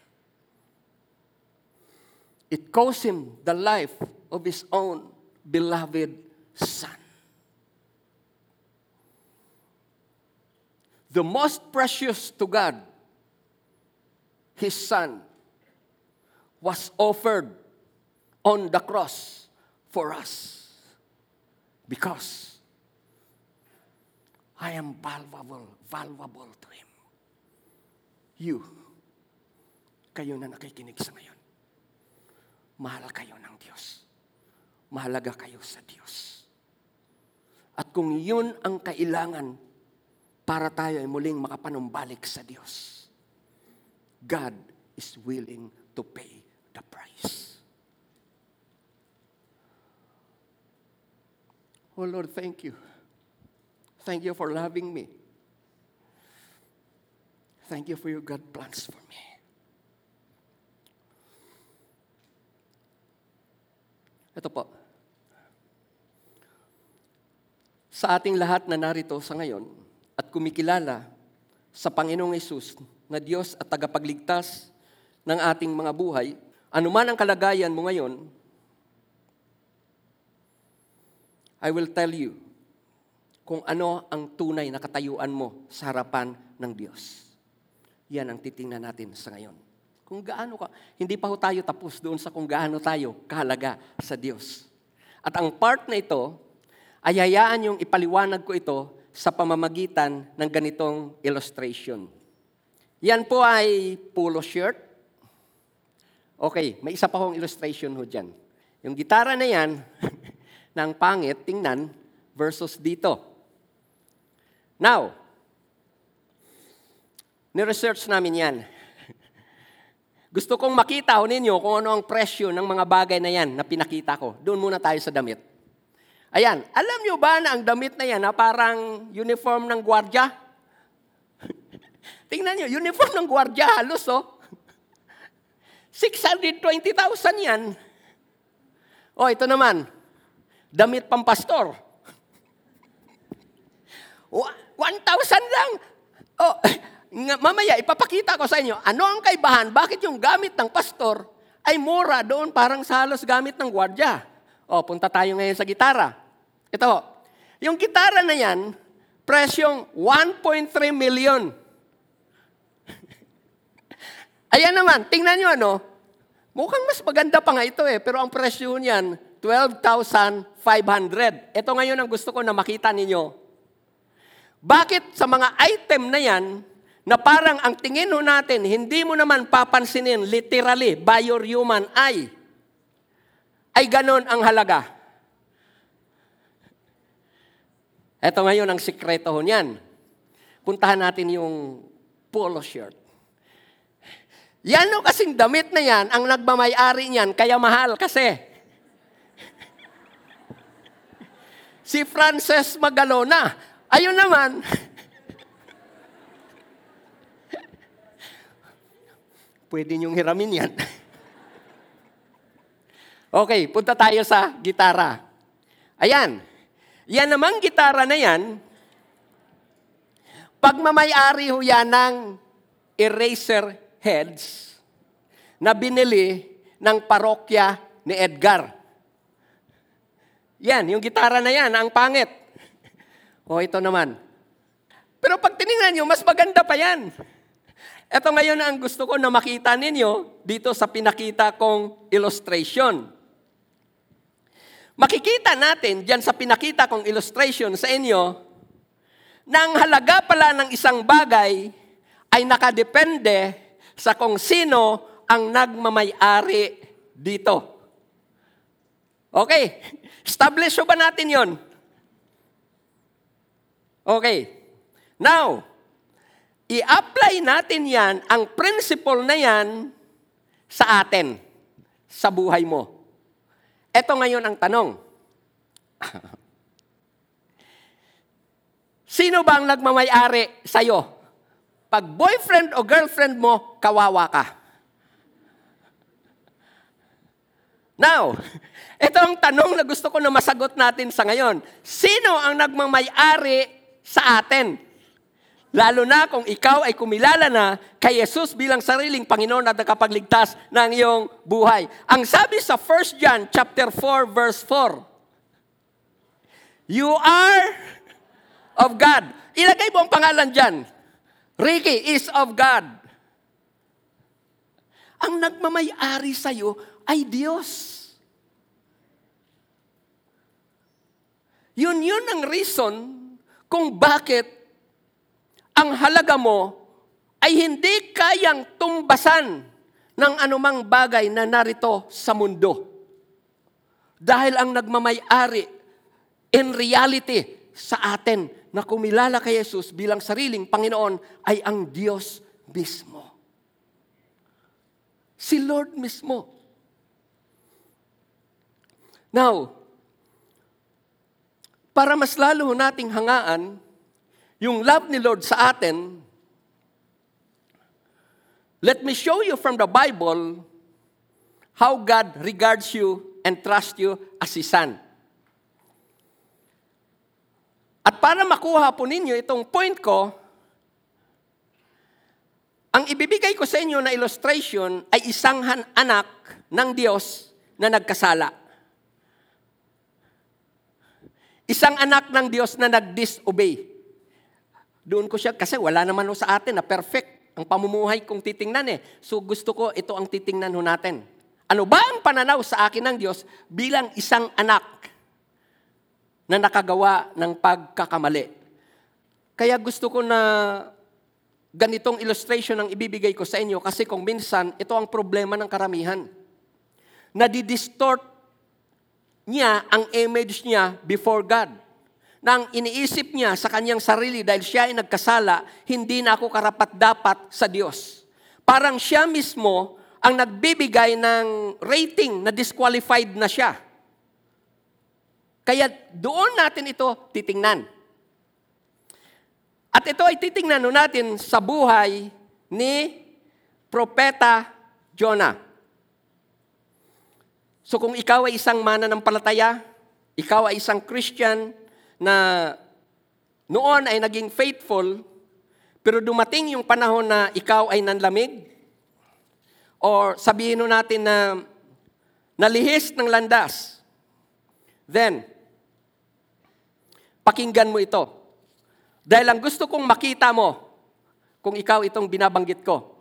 It cost Him the life of His own beloved Son. The most precious to God, His Son, was offered on the cross for us because I am valuable, valuable to Him. You, kayo na nakikinig sa ngayon, mahal kayo ng Diyos. Mahalaga kayo sa Diyos. At kung yun ang kailangan para tayo ay muling makapanumbalik sa Diyos, God is willing to pay the price. Oh Lord, thank you. Thank you for loving me. Thank you for your God plans for me. Ito po. Sa ating lahat na narito sa ngayon at kumikilala sa Panginoong Yesus na Diyos at tagapagligtas ng ating mga buhay, anuman ang kalagayan mo ngayon, I will tell you kung ano ang tunay na katayuan mo sa harapan ng Diyos. Yan ang titingnan natin sa ngayon. Kung gaano ka, hindi pa ho tayo tapos doon sa kung gaano tayo kahalaga sa Diyos. At ang part na ito, ay hayaan yung ipaliwanag ko ito sa pamamagitan ng ganitong illustration. Yan po ay polo shirt. Okay, may isa pa hong illustration ho dyan. Yung gitara na yan, ng pangit, tingnan, versus dito. Now, ni-research namin yan. Gusto kong makita ho ninyo kung ano ang presyo ng mga bagay na yan na pinakita ko. Doon muna tayo sa damit. Ayan, alam nyo ba na ang damit na yan na parang uniform ng gwardya? Tingnan nyo, uniform ng gwardiya halos, oh. 620,000 yan. Oh, ito naman. Damit pang pastor. Wa- 1,000 lang. Oh, nga, mamaya ipapakita ko sa inyo, ano ang kaibahan? Bakit yung gamit ng pastor ay mura doon parang sa gamit ng gwardya? Oh, punta tayo ngayon sa gitara. Ito, yung gitara na yan, presyong 1.3 million. Ayan naman, tingnan nyo ano, mukhang mas maganda pa nga ito eh, pero ang presyo niyan, 12,500. Ito ngayon ang gusto ko na makita ninyo. Bakit sa mga item na yan, na parang ang tingin ho natin, hindi mo naman papansinin literally by your human eye, ay ganon ang halaga. Ito ngayon ang sikreto ho niyan. Puntahan natin yung polo shirt. Yan o kasing damit na yan, ang nagmamayari niyan, kaya mahal kasi. si Frances Magalona, ayun naman, pwede niyong hiramin yan. okay, punta tayo sa gitara. Ayan, yan namang gitara na yan, pagmamayari ho yan ng eraser heads na binili ng parokya ni Edgar. Yan, yung gitara na yan, ang pangit. O ito naman. Pero pag tinignan nyo, mas maganda pa yan. Ito ngayon ang gusto ko na makita ninyo dito sa pinakita kong illustration. Makikita natin dyan sa pinakita kong illustration sa inyo na ang halaga pala ng isang bagay ay nakadepende sa kung sino ang nagmamayari dito. Okay, establish ba natin yon? Okay, now, i-apply natin yan, ang principle na yan, sa atin, sa buhay mo. Ito ngayon ang tanong. Sino ba ang nagmamayari sa'yo? Pag boyfriend o girlfriend mo, kawawa ka. Now, ito ang tanong na gusto ko na masagot natin sa ngayon. Sino ang nagmamayari sa atin? Lalo na kung ikaw ay kumilala na kay Jesus bilang sariling Panginoon at nakapagligtas ng iyong buhay. Ang sabi sa 1 John chapter 4 verse 4, You are of God. Ilagay mo ang pangalan dyan. Ricky is of God. Ang nagmamayari sa'yo ay Diyos. Yun yun ang reason kung bakit ang halaga mo ay hindi kayang tumbasan ng anumang bagay na narito sa mundo. Dahil ang nagmamayari in reality sa atin na kumilala kay Jesus bilang sariling Panginoon ay ang Diyos mismo. Si Lord mismo. Now, para mas lalo nating hangaan yung love ni Lord sa atin, let me show you from the Bible how God regards you and trusts you as His Son. At para makuha po ninyo itong point ko, ang ibibigay ko sa inyo na illustration ay isang anak ng Diyos na nagkasala. Isang anak ng Diyos na nag-disobey. Doon ko siya, kasi wala naman sa atin na perfect ang pamumuhay kong titingnan eh. So gusto ko, ito ang titingnan ho natin. Ano ba ang pananaw sa akin ng Diyos bilang isang anak na nakagawa ng pagkakamali? Kaya gusto ko na ganitong illustration ang ibibigay ko sa inyo kasi kung minsan, ito ang problema ng karamihan. Nadidistort niya ang image niya before God. Nang iniisip niya sa kanyang sarili dahil siya ay nagkasala, hindi na ako karapat-dapat sa Diyos. Parang siya mismo ang nagbibigay ng rating na disqualified na siya. Kaya doon natin ito titingnan. At ito ay titingnan natin sa buhay ni Propeta Jonah. So kung ikaw ay isang mananampalataya, ikaw ay isang Christian na noon ay naging faithful, pero dumating yung panahon na ikaw ay nanlamig, or sabihin natin na nalihis ng landas, then, pakinggan mo ito. Dahil ang gusto kong makita mo, kung ikaw itong binabanggit ko,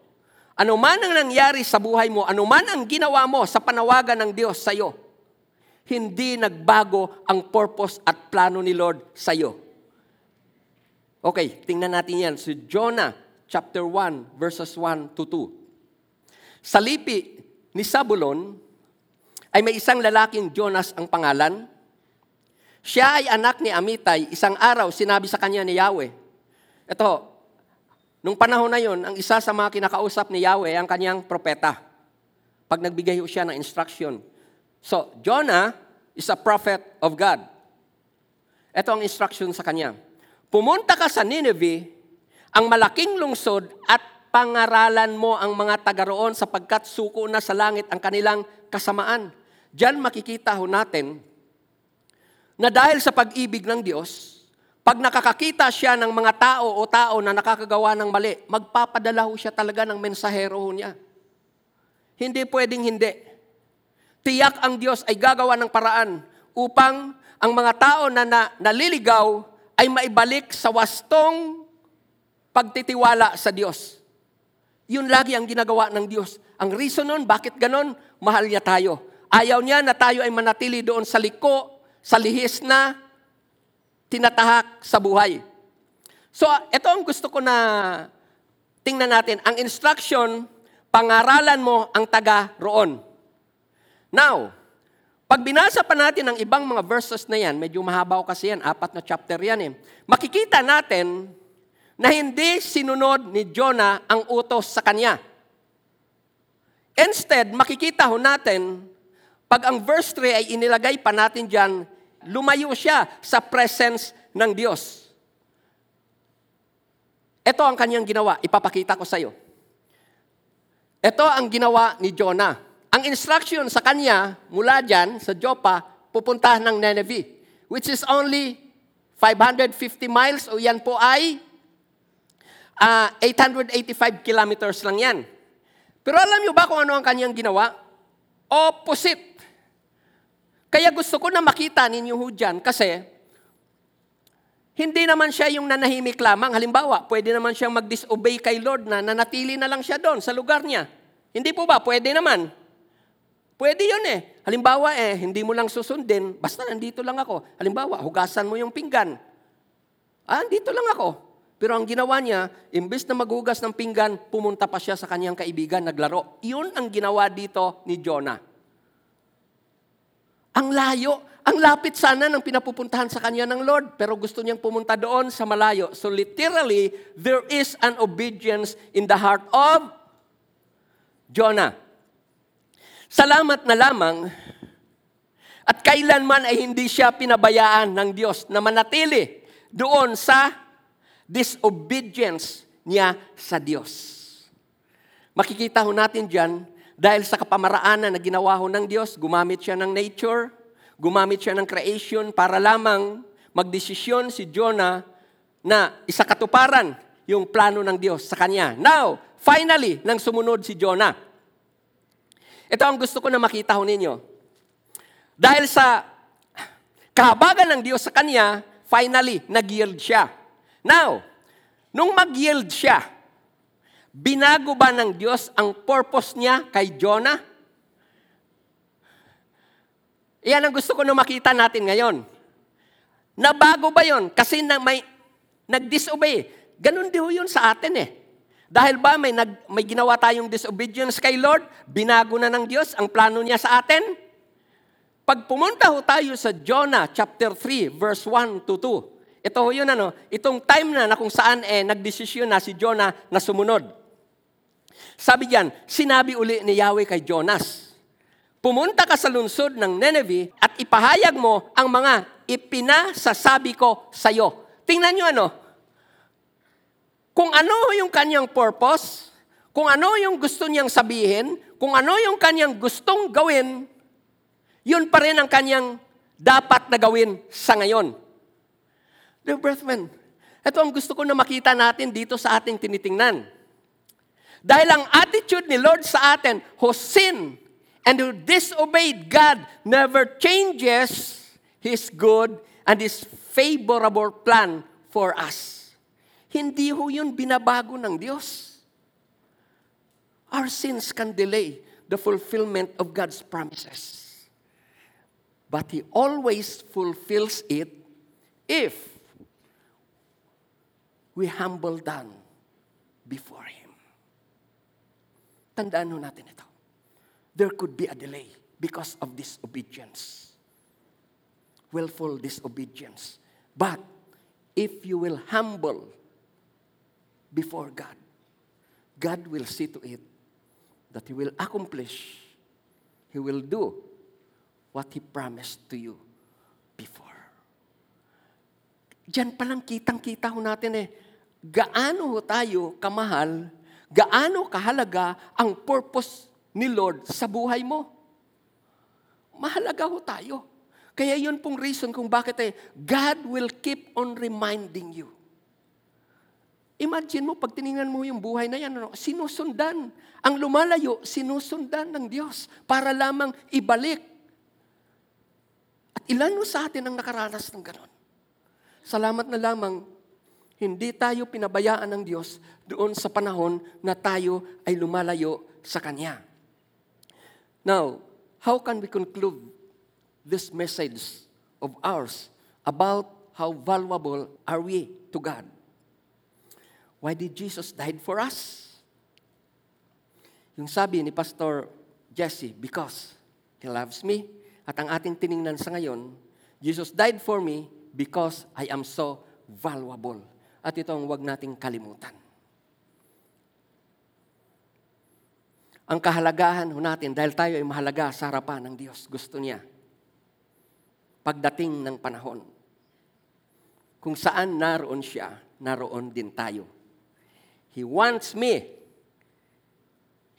ano man ang nangyari sa buhay mo, ano man ang ginawa mo sa panawagan ng Diyos sa iyo, hindi nagbago ang purpose at plano ni Lord sa iyo. Okay, tingnan natin yan. Si Jonah chapter 1 verses 1 to 2. Sa lipi ni Sabulon ay may isang lalaking Jonas ang pangalan. Siya ay anak ni Amitay. Isang araw sinabi sa kanya ni Yahweh, ito, Nung panahon na yon, ang isa sa mga kinakausap ni Yahweh ang kanyang propeta. Pag nagbigay siya ng instruction. So, Jonah is a prophet of God. Ito ang instruction sa kanya. Pumunta ka sa Nineveh, ang malaking lungsod at pangaralan mo ang mga taga roon sapagkat suko na sa langit ang kanilang kasamaan. Diyan makikita ho natin na dahil sa pag-ibig ng Diyos, pag nakakakita siya ng mga tao o tao na nakakagawa ng mali, magpapadala ho siya talaga ng mensahero ho niya. Hindi pwedeng hindi. Tiyak ang Diyos ay gagawa ng paraan upang ang mga tao na, na naliligaw ay maibalik sa wastong pagtitiwala sa Diyos. Yun lagi ang ginagawa ng Diyos. Ang reason nun, bakit ganon? Mahal niya tayo. Ayaw niya na tayo ay manatili doon sa liko, sa lihis na, tinatahak sa buhay. So, ito ang gusto ko na tingnan natin. Ang instruction, pangaralan mo ang taga roon. Now, pag binasa pa natin ang ibang mga verses na yan, medyo mahaba kasi yan, apat na chapter yan eh, makikita natin na hindi sinunod ni Jonah ang utos sa kanya. Instead, makikita ho natin, pag ang verse 3 ay inilagay pa natin dyan, lumayo siya sa presence ng Diyos. Ito ang kanyang ginawa. Ipapakita ko sa iyo. Ito ang ginawa ni Jonah. Ang instruction sa kanya, mula dyan, sa Joppa, pupunta ng Nineveh, which is only 550 miles, o yan po ay uh, 885 kilometers lang yan. Pero alam niyo ba kung ano ang kanyang ginawa? Opposite. Kaya gusto ko na makita ninyo ho dyan kasi hindi naman siya yung nanahimik lamang. Halimbawa, pwede naman siyang mag-disobey kay Lord na nanatili na lang siya doon sa lugar niya. Hindi po ba? Pwede naman. Pwede yun eh. Halimbawa eh, hindi mo lang susundin, basta nandito lang ako. Halimbawa, hugasan mo yung pinggan. Ah, dito lang ako. Pero ang ginawa niya, imbes na maghugas ng pinggan, pumunta pa siya sa kanyang kaibigan, naglaro. Iyon ang ginawa dito ni Jonah. Ang layo. Ang lapit sana ng pinapupuntahan sa kanya ng Lord, pero gusto niyang pumunta doon sa malayo. So literally, there is an obedience in the heart of Jonah. Salamat na lamang at kailanman ay hindi siya pinabayaan ng Diyos na manatili doon sa disobedience niya sa Diyos. Makikita ho natin dyan, dahil sa kapamaraanan na ginawa ho ng Diyos, gumamit siya ng nature, Gumamit siya ng creation para lamang magdesisyon si Jonah na isakatuparan yung plano ng Diyos sa kanya. Now, finally, nang sumunod si Jonah. Ito ang gusto ko na makita ho ninyo. Dahil sa kahabagan ng Diyos sa kanya, finally, nag-yield siya. Now, nung mag-yield siya, binago ba ng Diyos ang purpose niya kay Jonah? Iyan ang gusto ko na makita natin ngayon. Nabago ba yon? Kasi na may nag-disobey. Ganon din yun sa atin eh. Dahil ba may, nag, may ginawa tayong disobedience kay Lord, binago na ng Diyos ang plano niya sa atin? Pag pumunta ho tayo sa Jonah chapter 3 verse 1 to 2, ito ho yun ano, itong time na, na kung saan eh nagdesisyon na si Jonah na sumunod. Sabi diyan, sinabi uli ni Yahweh kay Jonas, Pumunta ka sa lungsod ng Nineveh at ipahayag mo ang mga ipinasasabi ko sa iyo. Tingnan nyo ano. Kung ano yung kanyang purpose, kung ano yung gusto niyang sabihin, kung ano yung kanyang gustong gawin, yun pa rin ang kanyang dapat na gawin sa ngayon. Dear brethren, ito ang gusto ko na makita natin dito sa ating tinitingnan. Dahil ang attitude ni Lord sa atin, who sin and who disobeyed God, never changes His good and His favorable plan for us. Hindi ho yun binabago ng Diyos. Our sins can delay the fulfillment of God's promises. But He always fulfills it if we humble down before Him. Tandaan ho natin ito. There could be a delay because of disobedience. Willful disobedience. But if you will humble before God, God will see to it that He will accomplish, He will do what He promised to you before. Diyan palang kitang-kita ho natin eh, gaano ho tayo kamahal, gaano kahalaga ang purpose ni Lord sa buhay mo. Mahalaga ho tayo. Kaya yun pong reason kung bakit eh, God will keep on reminding you. Imagine mo, pag tiningnan mo yung buhay na yan, ano, sinusundan. Ang lumalayo, sinusundan ng Diyos para lamang ibalik. At ilan mo sa atin ang nakaranas ng ganon? Salamat na lamang, hindi tayo pinabayaan ng Diyos doon sa panahon na tayo ay lumalayo sa Kanya. Now, how can we conclude this message of ours about how valuable are we to God? Why did Jesus died for us? Yung sabi ni Pastor Jesse, because He loves me. At ang ating tiningnan sa ngayon, Jesus died for me because I am so valuable. At ito ang huwag nating kalimutan. Ang kahalagahan natin, dahil tayo ay mahalaga sa harapan ng Diyos, gusto niya, pagdating ng panahon, kung saan naroon siya, naroon din tayo. He wants me.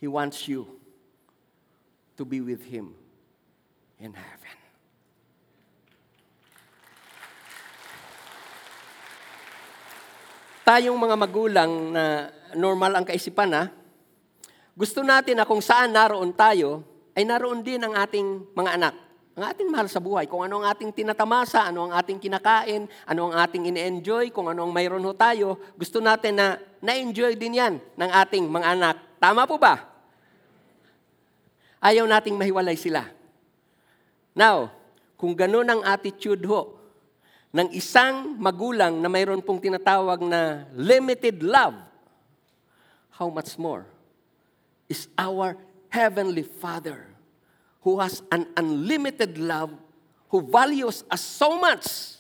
He wants you to be with Him in heaven. Tayong mga magulang na normal ang kaisipan ha, gusto natin na kung saan naroon tayo, ay naroon din ang ating mga anak. Ang ating mahal sa buhay, kung ano ang ating tinatamasa, ano ang ating kinakain, ano ang ating ine-enjoy, kung ano ang mayroon ho tayo, gusto natin na na-enjoy din yan ng ating mga anak. Tama po ba? Ayaw nating mahiwalay sila. Now, kung ganun ang attitude ho ng isang magulang na mayroon pong tinatawag na limited love, how much more is our Heavenly Father who has an unlimited love, who values us so much.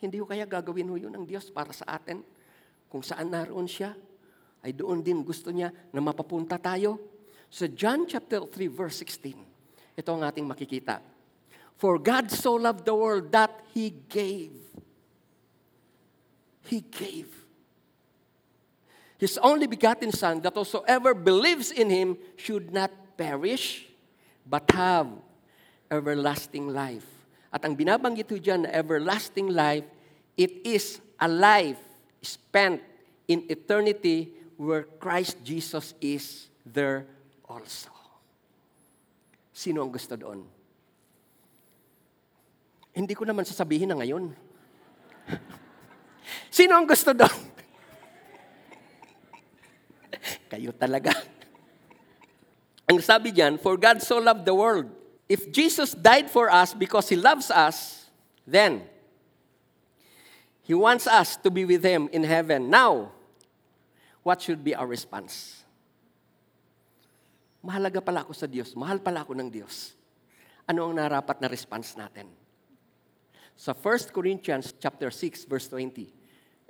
Hindi ko kaya gagawin ho yun ng Diyos para sa atin? Kung saan naroon siya, ay doon din gusto niya na mapapunta tayo. Sa John chapter 3 verse 16, ito ang ating makikita. For God so loved the world that He gave. He gave. His only begotten Son, that whosoever believes in Him should not perish, but have everlasting life. At ang binabanggit ko dyan na everlasting life, it is a life spent in eternity where Christ Jesus is there also. Sino ang gusto doon? Hindi ko naman sasabihin na ngayon. Sino ang gusto doon? Kayo talaga. Ang sabi diyan, for God so loved the world. If Jesus died for us because He loves us, then He wants us to be with Him in heaven. Now, what should be our response? Mahalaga pala ako sa Diyos. Mahal pala ako ng Diyos. Ano ang narapat na response natin? Sa 1 Corinthians chapter 6 verse 20.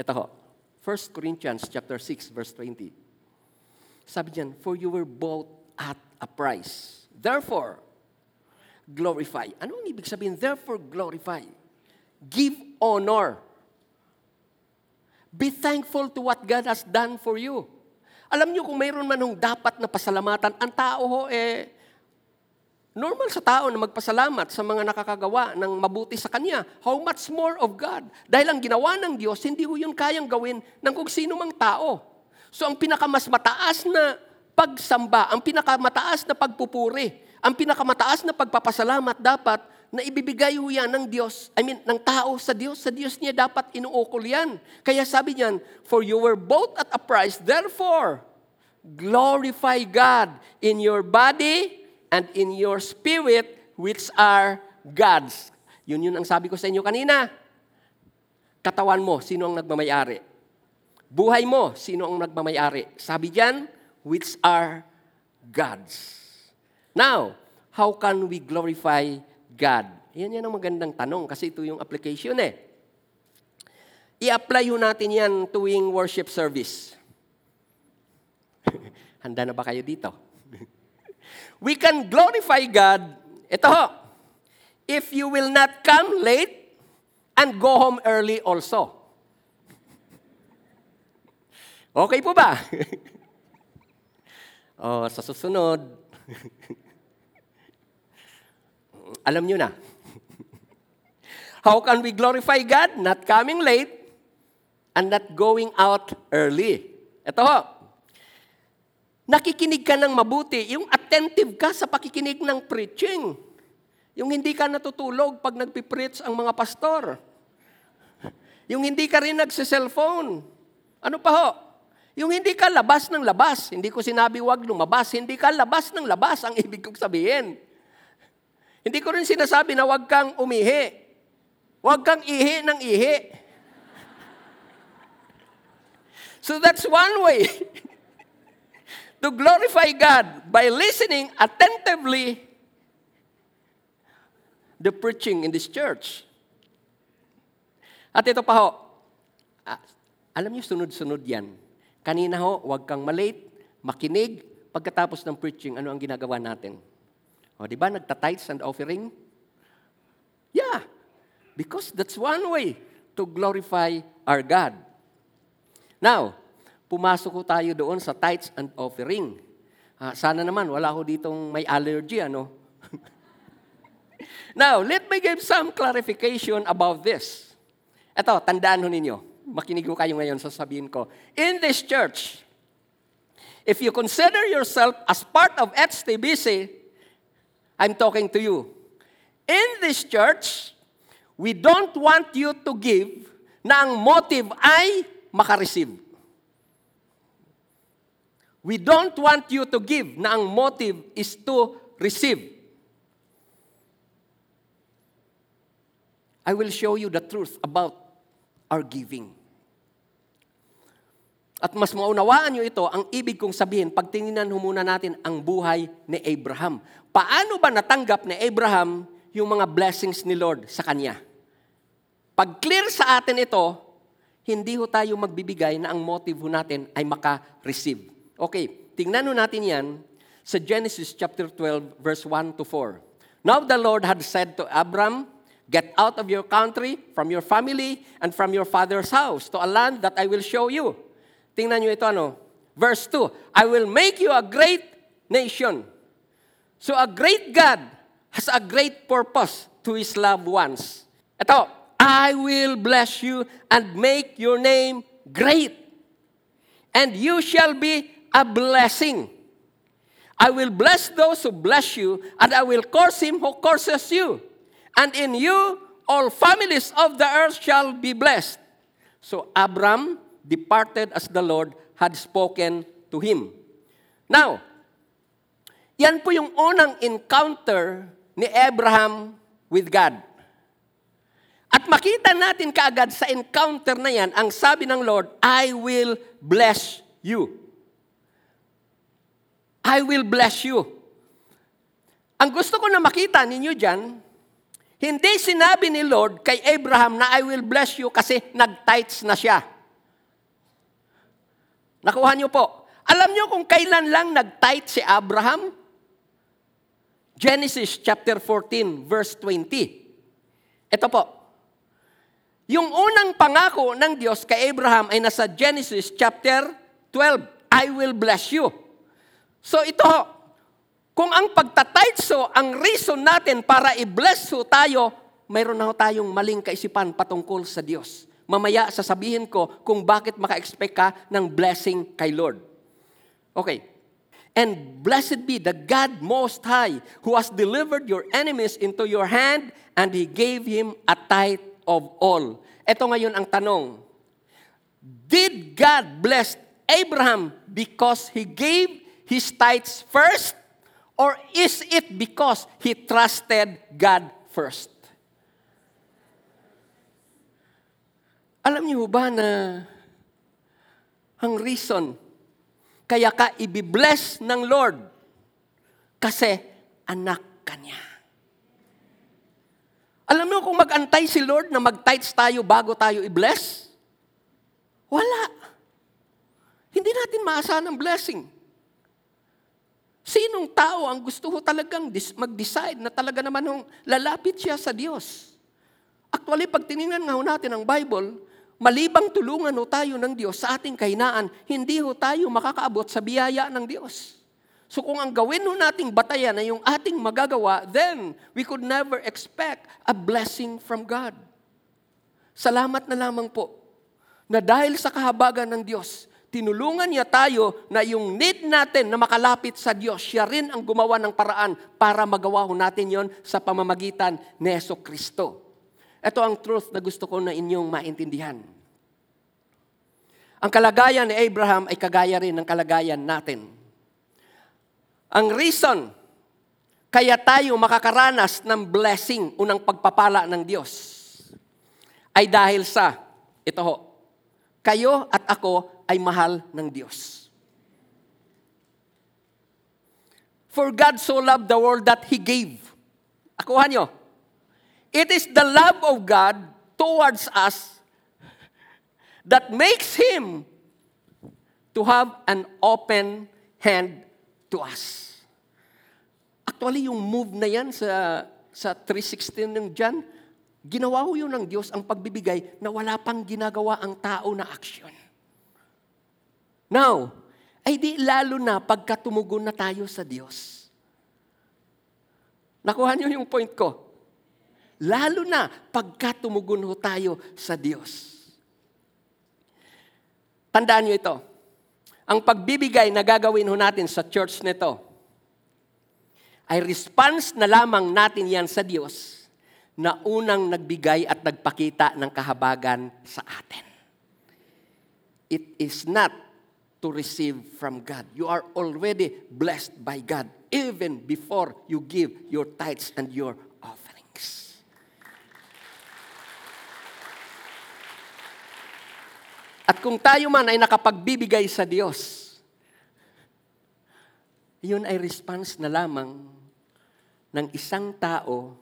Ito ho. 1 Corinthians chapter 6 verse 20. Sabi diyan, for you were bought at a price. Therefore, glorify. Ano ang ibig sabihin? Therefore, glorify. Give honor. Be thankful to what God has done for you. Alam niyo kung mayroon man hong dapat na pasalamatan, ang tao ho eh, normal sa tao na magpasalamat sa mga nakakagawa ng mabuti sa Kanya. How much more of God? Dahil ang ginawa ng Diyos, hindi ho yun kayang gawin ng kung sino mang tao. So ang pinakamas mataas na pagsamba, ang pinakamataas na pagpupuri, ang pinakamataas na pagpapasalamat dapat na ibibigay ho yan ng Diyos, I mean, ng tao sa Diyos. Sa Diyos niya dapat inuukol yan. Kaya sabi niyan, For you were both at a price, therefore, glorify God in your body and in your spirit, which are God's. Yun yun ang sabi ko sa inyo kanina. Katawan mo, sino ang nagmamayari? Buhay mo, sino ang nagmamayari? Sabi diyan, which are God's. Now, how can we glorify God? Yan yan ang magandang tanong kasi ito yung application eh. I-apply natin yan tuwing worship service. Handa na ba kayo dito? we can glorify God. Ito ho. If you will not come late and go home early also. Okay po ba? oh, sa susunod, alam nyo na. How can we glorify God? Not coming late and not going out early. Ito ho. Nakikinig ka ng mabuti, yung attentive ka sa pakikinig ng preaching. Yung hindi ka natutulog pag nagpipreach ang mga pastor. Yung hindi ka rin nagsiselfone. Ano pa ho? Yung hindi ka labas ng labas. Hindi ko sinabi wag lumabas. Hindi ka labas ng labas ang ibig kong sabihin. Hindi ko rin sinasabi na wag kang umihi. Wag kang ihi ng ihi. So that's one way to glorify God by listening attentively the preaching in this church. At ito pa ho, ah, alam niyo sunod-sunod yan. Kanina ho, huwag kang malate, makinig, pagkatapos ng preaching, ano ang ginagawa natin? O, di ba, nagta-tithes and offering? Yeah, because that's one way to glorify our God. Now, pumasok ko tayo doon sa tithes and offering. Ah, sana naman, wala ko ditong may allergy, ano? Now, let me give some clarification about this. Ito, tandaan ho ninyo. Makinig ko kayo ngayon, sasabihin ko. In this church, if you consider yourself as part of HTBC, I'm talking to you. In this church, we don't want you to give na ang motive ay makareceive. We don't want you to give na ang motive is to receive. I will show you the truth about our giving. At mas maunawaan nyo ito, ang ibig kong sabihin, pagtingnan ho muna natin ang buhay ni Abraham. Paano ba natanggap ni Abraham yung mga blessings ni Lord sa kanya? Pag clear sa atin ito, hindi ho tayo magbibigay na ang motive ho natin ay maka-receive. Okay, tingnan ho natin yan sa Genesis chapter 12, verse 1 to 4. Now the Lord had said to Abram, Get out of your country, from your family, and from your father's house, to a land that I will show you. Tingnan nyo ito ano. Verse 2, I will make you a great nation. So a great God has a great purpose to His loved ones. Ito, I will bless you and make your name great. And you shall be a blessing. I will bless those who bless you, and I will curse him who curses you. And in you all families of the earth shall be blessed. So Abram departed as the Lord had spoken to him. Now, yan po yung unang encounter ni Abraham with God. At makita natin kaagad sa encounter na yan, ang sabi ng Lord, I will bless you. I will bless you. Ang gusto ko na makita ninyo dyan, hindi sinabi ni Lord kay Abraham na I will bless you kasi nag-tithes na siya. Nakuha niyo po. Alam niyo kung kailan lang nag-tithe si Abraham? Genesis chapter 14 verse 20. Ito po. Yung unang pangako ng Diyos kay Abraham ay nasa Genesis chapter 12. I will bless you. So ito, kung ang pagtataytso ang reason natin para i-bless ho tayo, mayroon na ho tayong maling kaisipan patungkol sa Diyos. Mamaya sasabihin ko kung bakit maka-expect ka ng blessing kay Lord. Okay. And blessed be the God Most High, who has delivered your enemies into your hand, and He gave him a tithe of all. Ito ngayon ang tanong. Did God bless Abraham because he gave his tithes first? Or is it because he trusted God first? Alam niyo ba na ang reason kaya ka ibibless ng Lord kasi anak ka niya. Alam mo kung mag-antay si Lord na mag-tithes tayo bago tayo i-bless? Wala. Hindi natin maasahan ang blessing. Sinong tao ang gusto ho talagang mag-decide na talaga naman hong lalapit siya sa Diyos? Actually, pag tinignan nga natin ang Bible, malibang tulungan ho tayo ng Diyos sa ating kahinaan, hindi ho tayo makakaabot sa biyaya ng Diyos. So kung ang gawin ho nating batayan ay yung ating magagawa, then we could never expect a blessing from God. Salamat na lamang po na dahil sa kahabagan ng Diyos, tinulungan niya tayo na yung need natin na makalapit sa Diyos, siya rin ang gumawa ng paraan para magawa ho natin yon sa pamamagitan ni Kristo. Ito ang truth na gusto ko na inyong maintindihan. Ang kalagayan ni Abraham ay kagaya rin ng kalagayan natin. Ang reason kaya tayo makakaranas ng blessing, unang pagpapala ng Diyos, ay dahil sa, ito ho, kayo at ako ay mahal ng Diyos. For God so loved the world that He gave. Akuha nyo. It is the love of God towards us that makes Him to have an open hand to us. Actually, yung move na yan sa, sa 316 ng John, ginawa ho yun ng Diyos ang pagbibigay na wala pang ginagawa ang tao na aksyon. Now, ay di lalo na pagka tumugon na tayo sa Diyos. Nakuha niyo yung point ko. Lalo na pagka tumugon ho tayo sa Diyos. Tandaan niyo ito. Ang pagbibigay na gagawin ho natin sa church nito ay response na lamang natin yan sa Diyos na unang nagbigay at nagpakita ng kahabagan sa atin. It is not to receive from God. You are already blessed by God even before you give your tithes and your offerings. At kung tayo man ay nakapagbibigay sa Diyos, yun ay response na lamang ng isang tao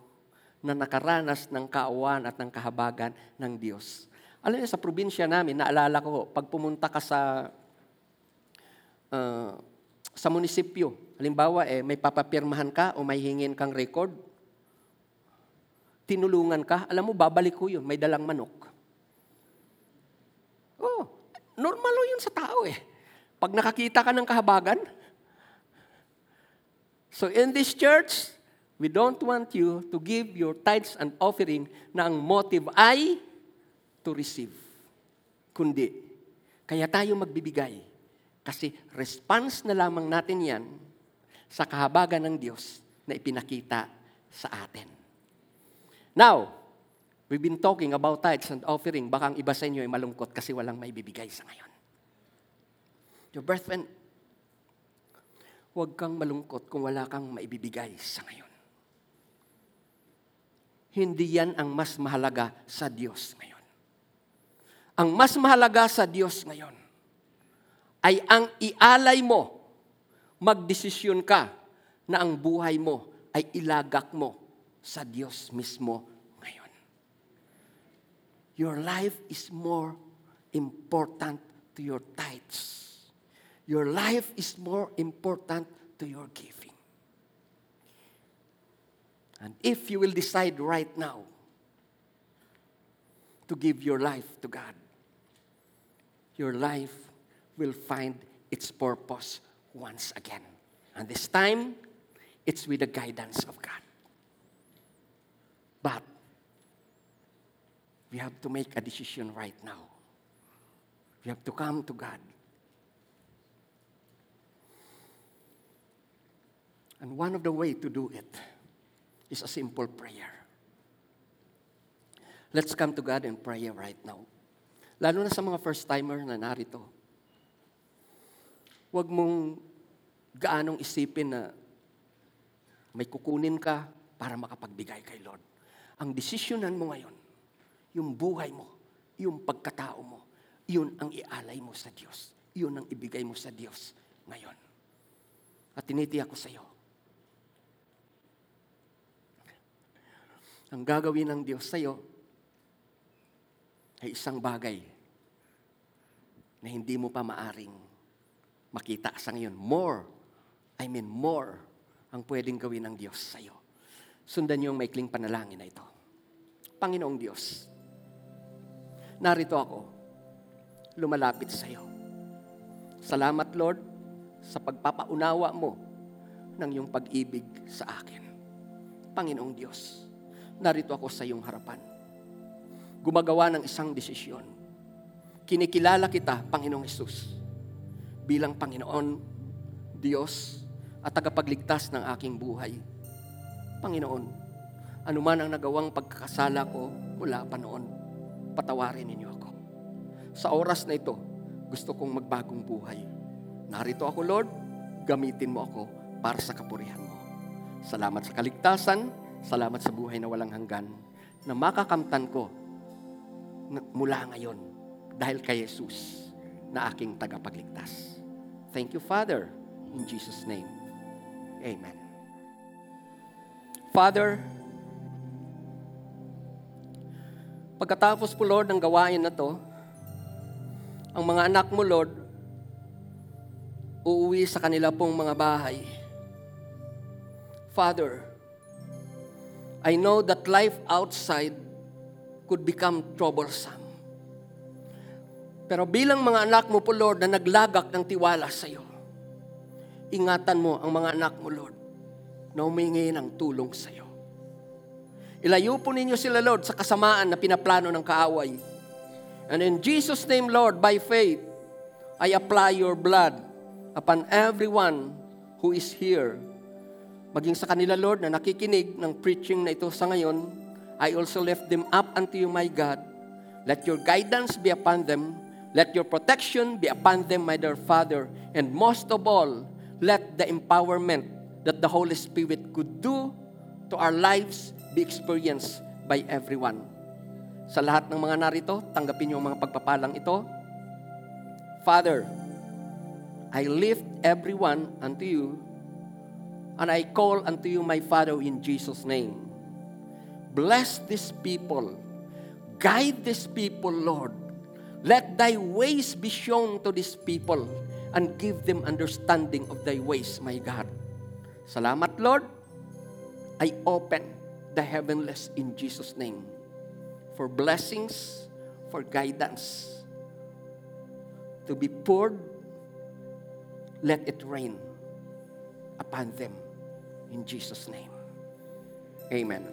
na nakaranas ng kaawan at ng kahabagan ng Diyos. Alam niyo, sa probinsya namin, naalala ko, pag pumunta ka sa uh, sa munisipyo, halimbawa, eh, may papapirmahan ka o may hingin kang record, tinulungan ka, alam mo, babalik ko yun, may dalang manok. Oh, normal o yun sa tao eh. Pag nakakita ka ng kahabagan, So in this church, we don't want you to give your tithes and offering na ang motive ay to receive. Kundi, kaya tayo magbibigay. Kasi response na lamang natin yan sa kahabagan ng Diyos na ipinakita sa atin. Now, we've been talking about tithes and offering. Baka ang iba sa inyo ay malungkot kasi walang maibibigay sa ngayon. Your brethren, huwag kang malungkot kung wala kang maibibigay sa ngayon. Hindi yan ang mas mahalaga sa Diyos ngayon. Ang mas mahalaga sa Diyos ngayon ay ang ialay mo, magdesisyon ka na ang buhay mo ay ilagak mo sa Diyos mismo. Your life is more important to your tithes. Your life is more important to your giving. And if you will decide right now to give your life to God, your life will find its purpose once again. And this time, it's with the guidance of God. But we have to make a decision right now. We have to come to God. And one of the way to do it is a simple prayer. Let's come to God and pray right now. Lalo na sa mga first-timer na narito. Huwag mong gaanong isipin na may kukunin ka para makapagbigay kay Lord. Ang desisyonan mo ngayon, yung buhay mo, yung pagkatao mo, yun ang ialay mo sa Diyos. Yun ang ibigay mo sa Diyos ngayon. At tinitiyak ko sa iyo, ang gagawin ng Diyos sa iyo ay isang bagay na hindi mo pa maaring makita sa ngayon. More, I mean more, ang pwedeng gawin ng Diyos sa iyo. Sundan niyo ang maikling panalangin na ito. Panginoong Diyos, narito ako, lumalapit sa iyo. Salamat, Lord, sa pagpapaunawa mo ng iyong pag-ibig sa akin. Panginoong Diyos, narito ako sa iyong harapan. Gumagawa ng isang desisyon. Kinikilala kita, Panginoong Isus, bilang Panginoon, Diyos, at tagapagligtas ng aking buhay. Panginoon, anuman ang nagawang pagkakasala ko mula pa noon, patawarin ninyo ako. Sa oras na ito, gusto kong magbagong buhay. Narito ako, Lord, gamitin mo ako para sa kapurihan mo. Salamat sa kaligtasan, salamat sa buhay na walang hanggan, na makakamtan ko mula ngayon dahil kay Jesus na aking tagapagligtas. Thank you, Father, in Jesus' name. Amen. Father, pagkatapos po, Lord, ng gawain na to, ang mga anak mo, Lord, uuwi sa kanila pong mga bahay. Father, I know that life outside could become troublesome. Pero bilang mga anak mo po, Lord, na naglagak ng tiwala sa iyo, ingatan mo ang mga anak mo, Lord, na humingi ng tulong sa iyo. Ilayo po ninyo sila, Lord, sa kasamaan na pinaplano ng kaaway. And in Jesus' name, Lord, by faith, I apply your blood upon everyone who is here. Maging sa kanila, Lord, na nakikinig ng preaching na ito sa ngayon, I also lift them up unto you, my God. Let your guidance be upon them. Let your protection be upon them, my dear Father. And most of all, let the empowerment that the Holy Spirit could do to our lives be experienced by everyone. Sa lahat ng mga narito, tanggapin niyo ang mga pagpapalang ito. Father, I lift everyone unto you, and I call unto you, my Father, in Jesus' name. Bless these people. Guide these people, Lord. Let thy ways be shown to these people and give them understanding of thy ways, my God. Salamat, Lord. I open the heavenless in Jesus' name for blessings, for guidance to be poured. Let it rain upon them in Jesus' name. Amen.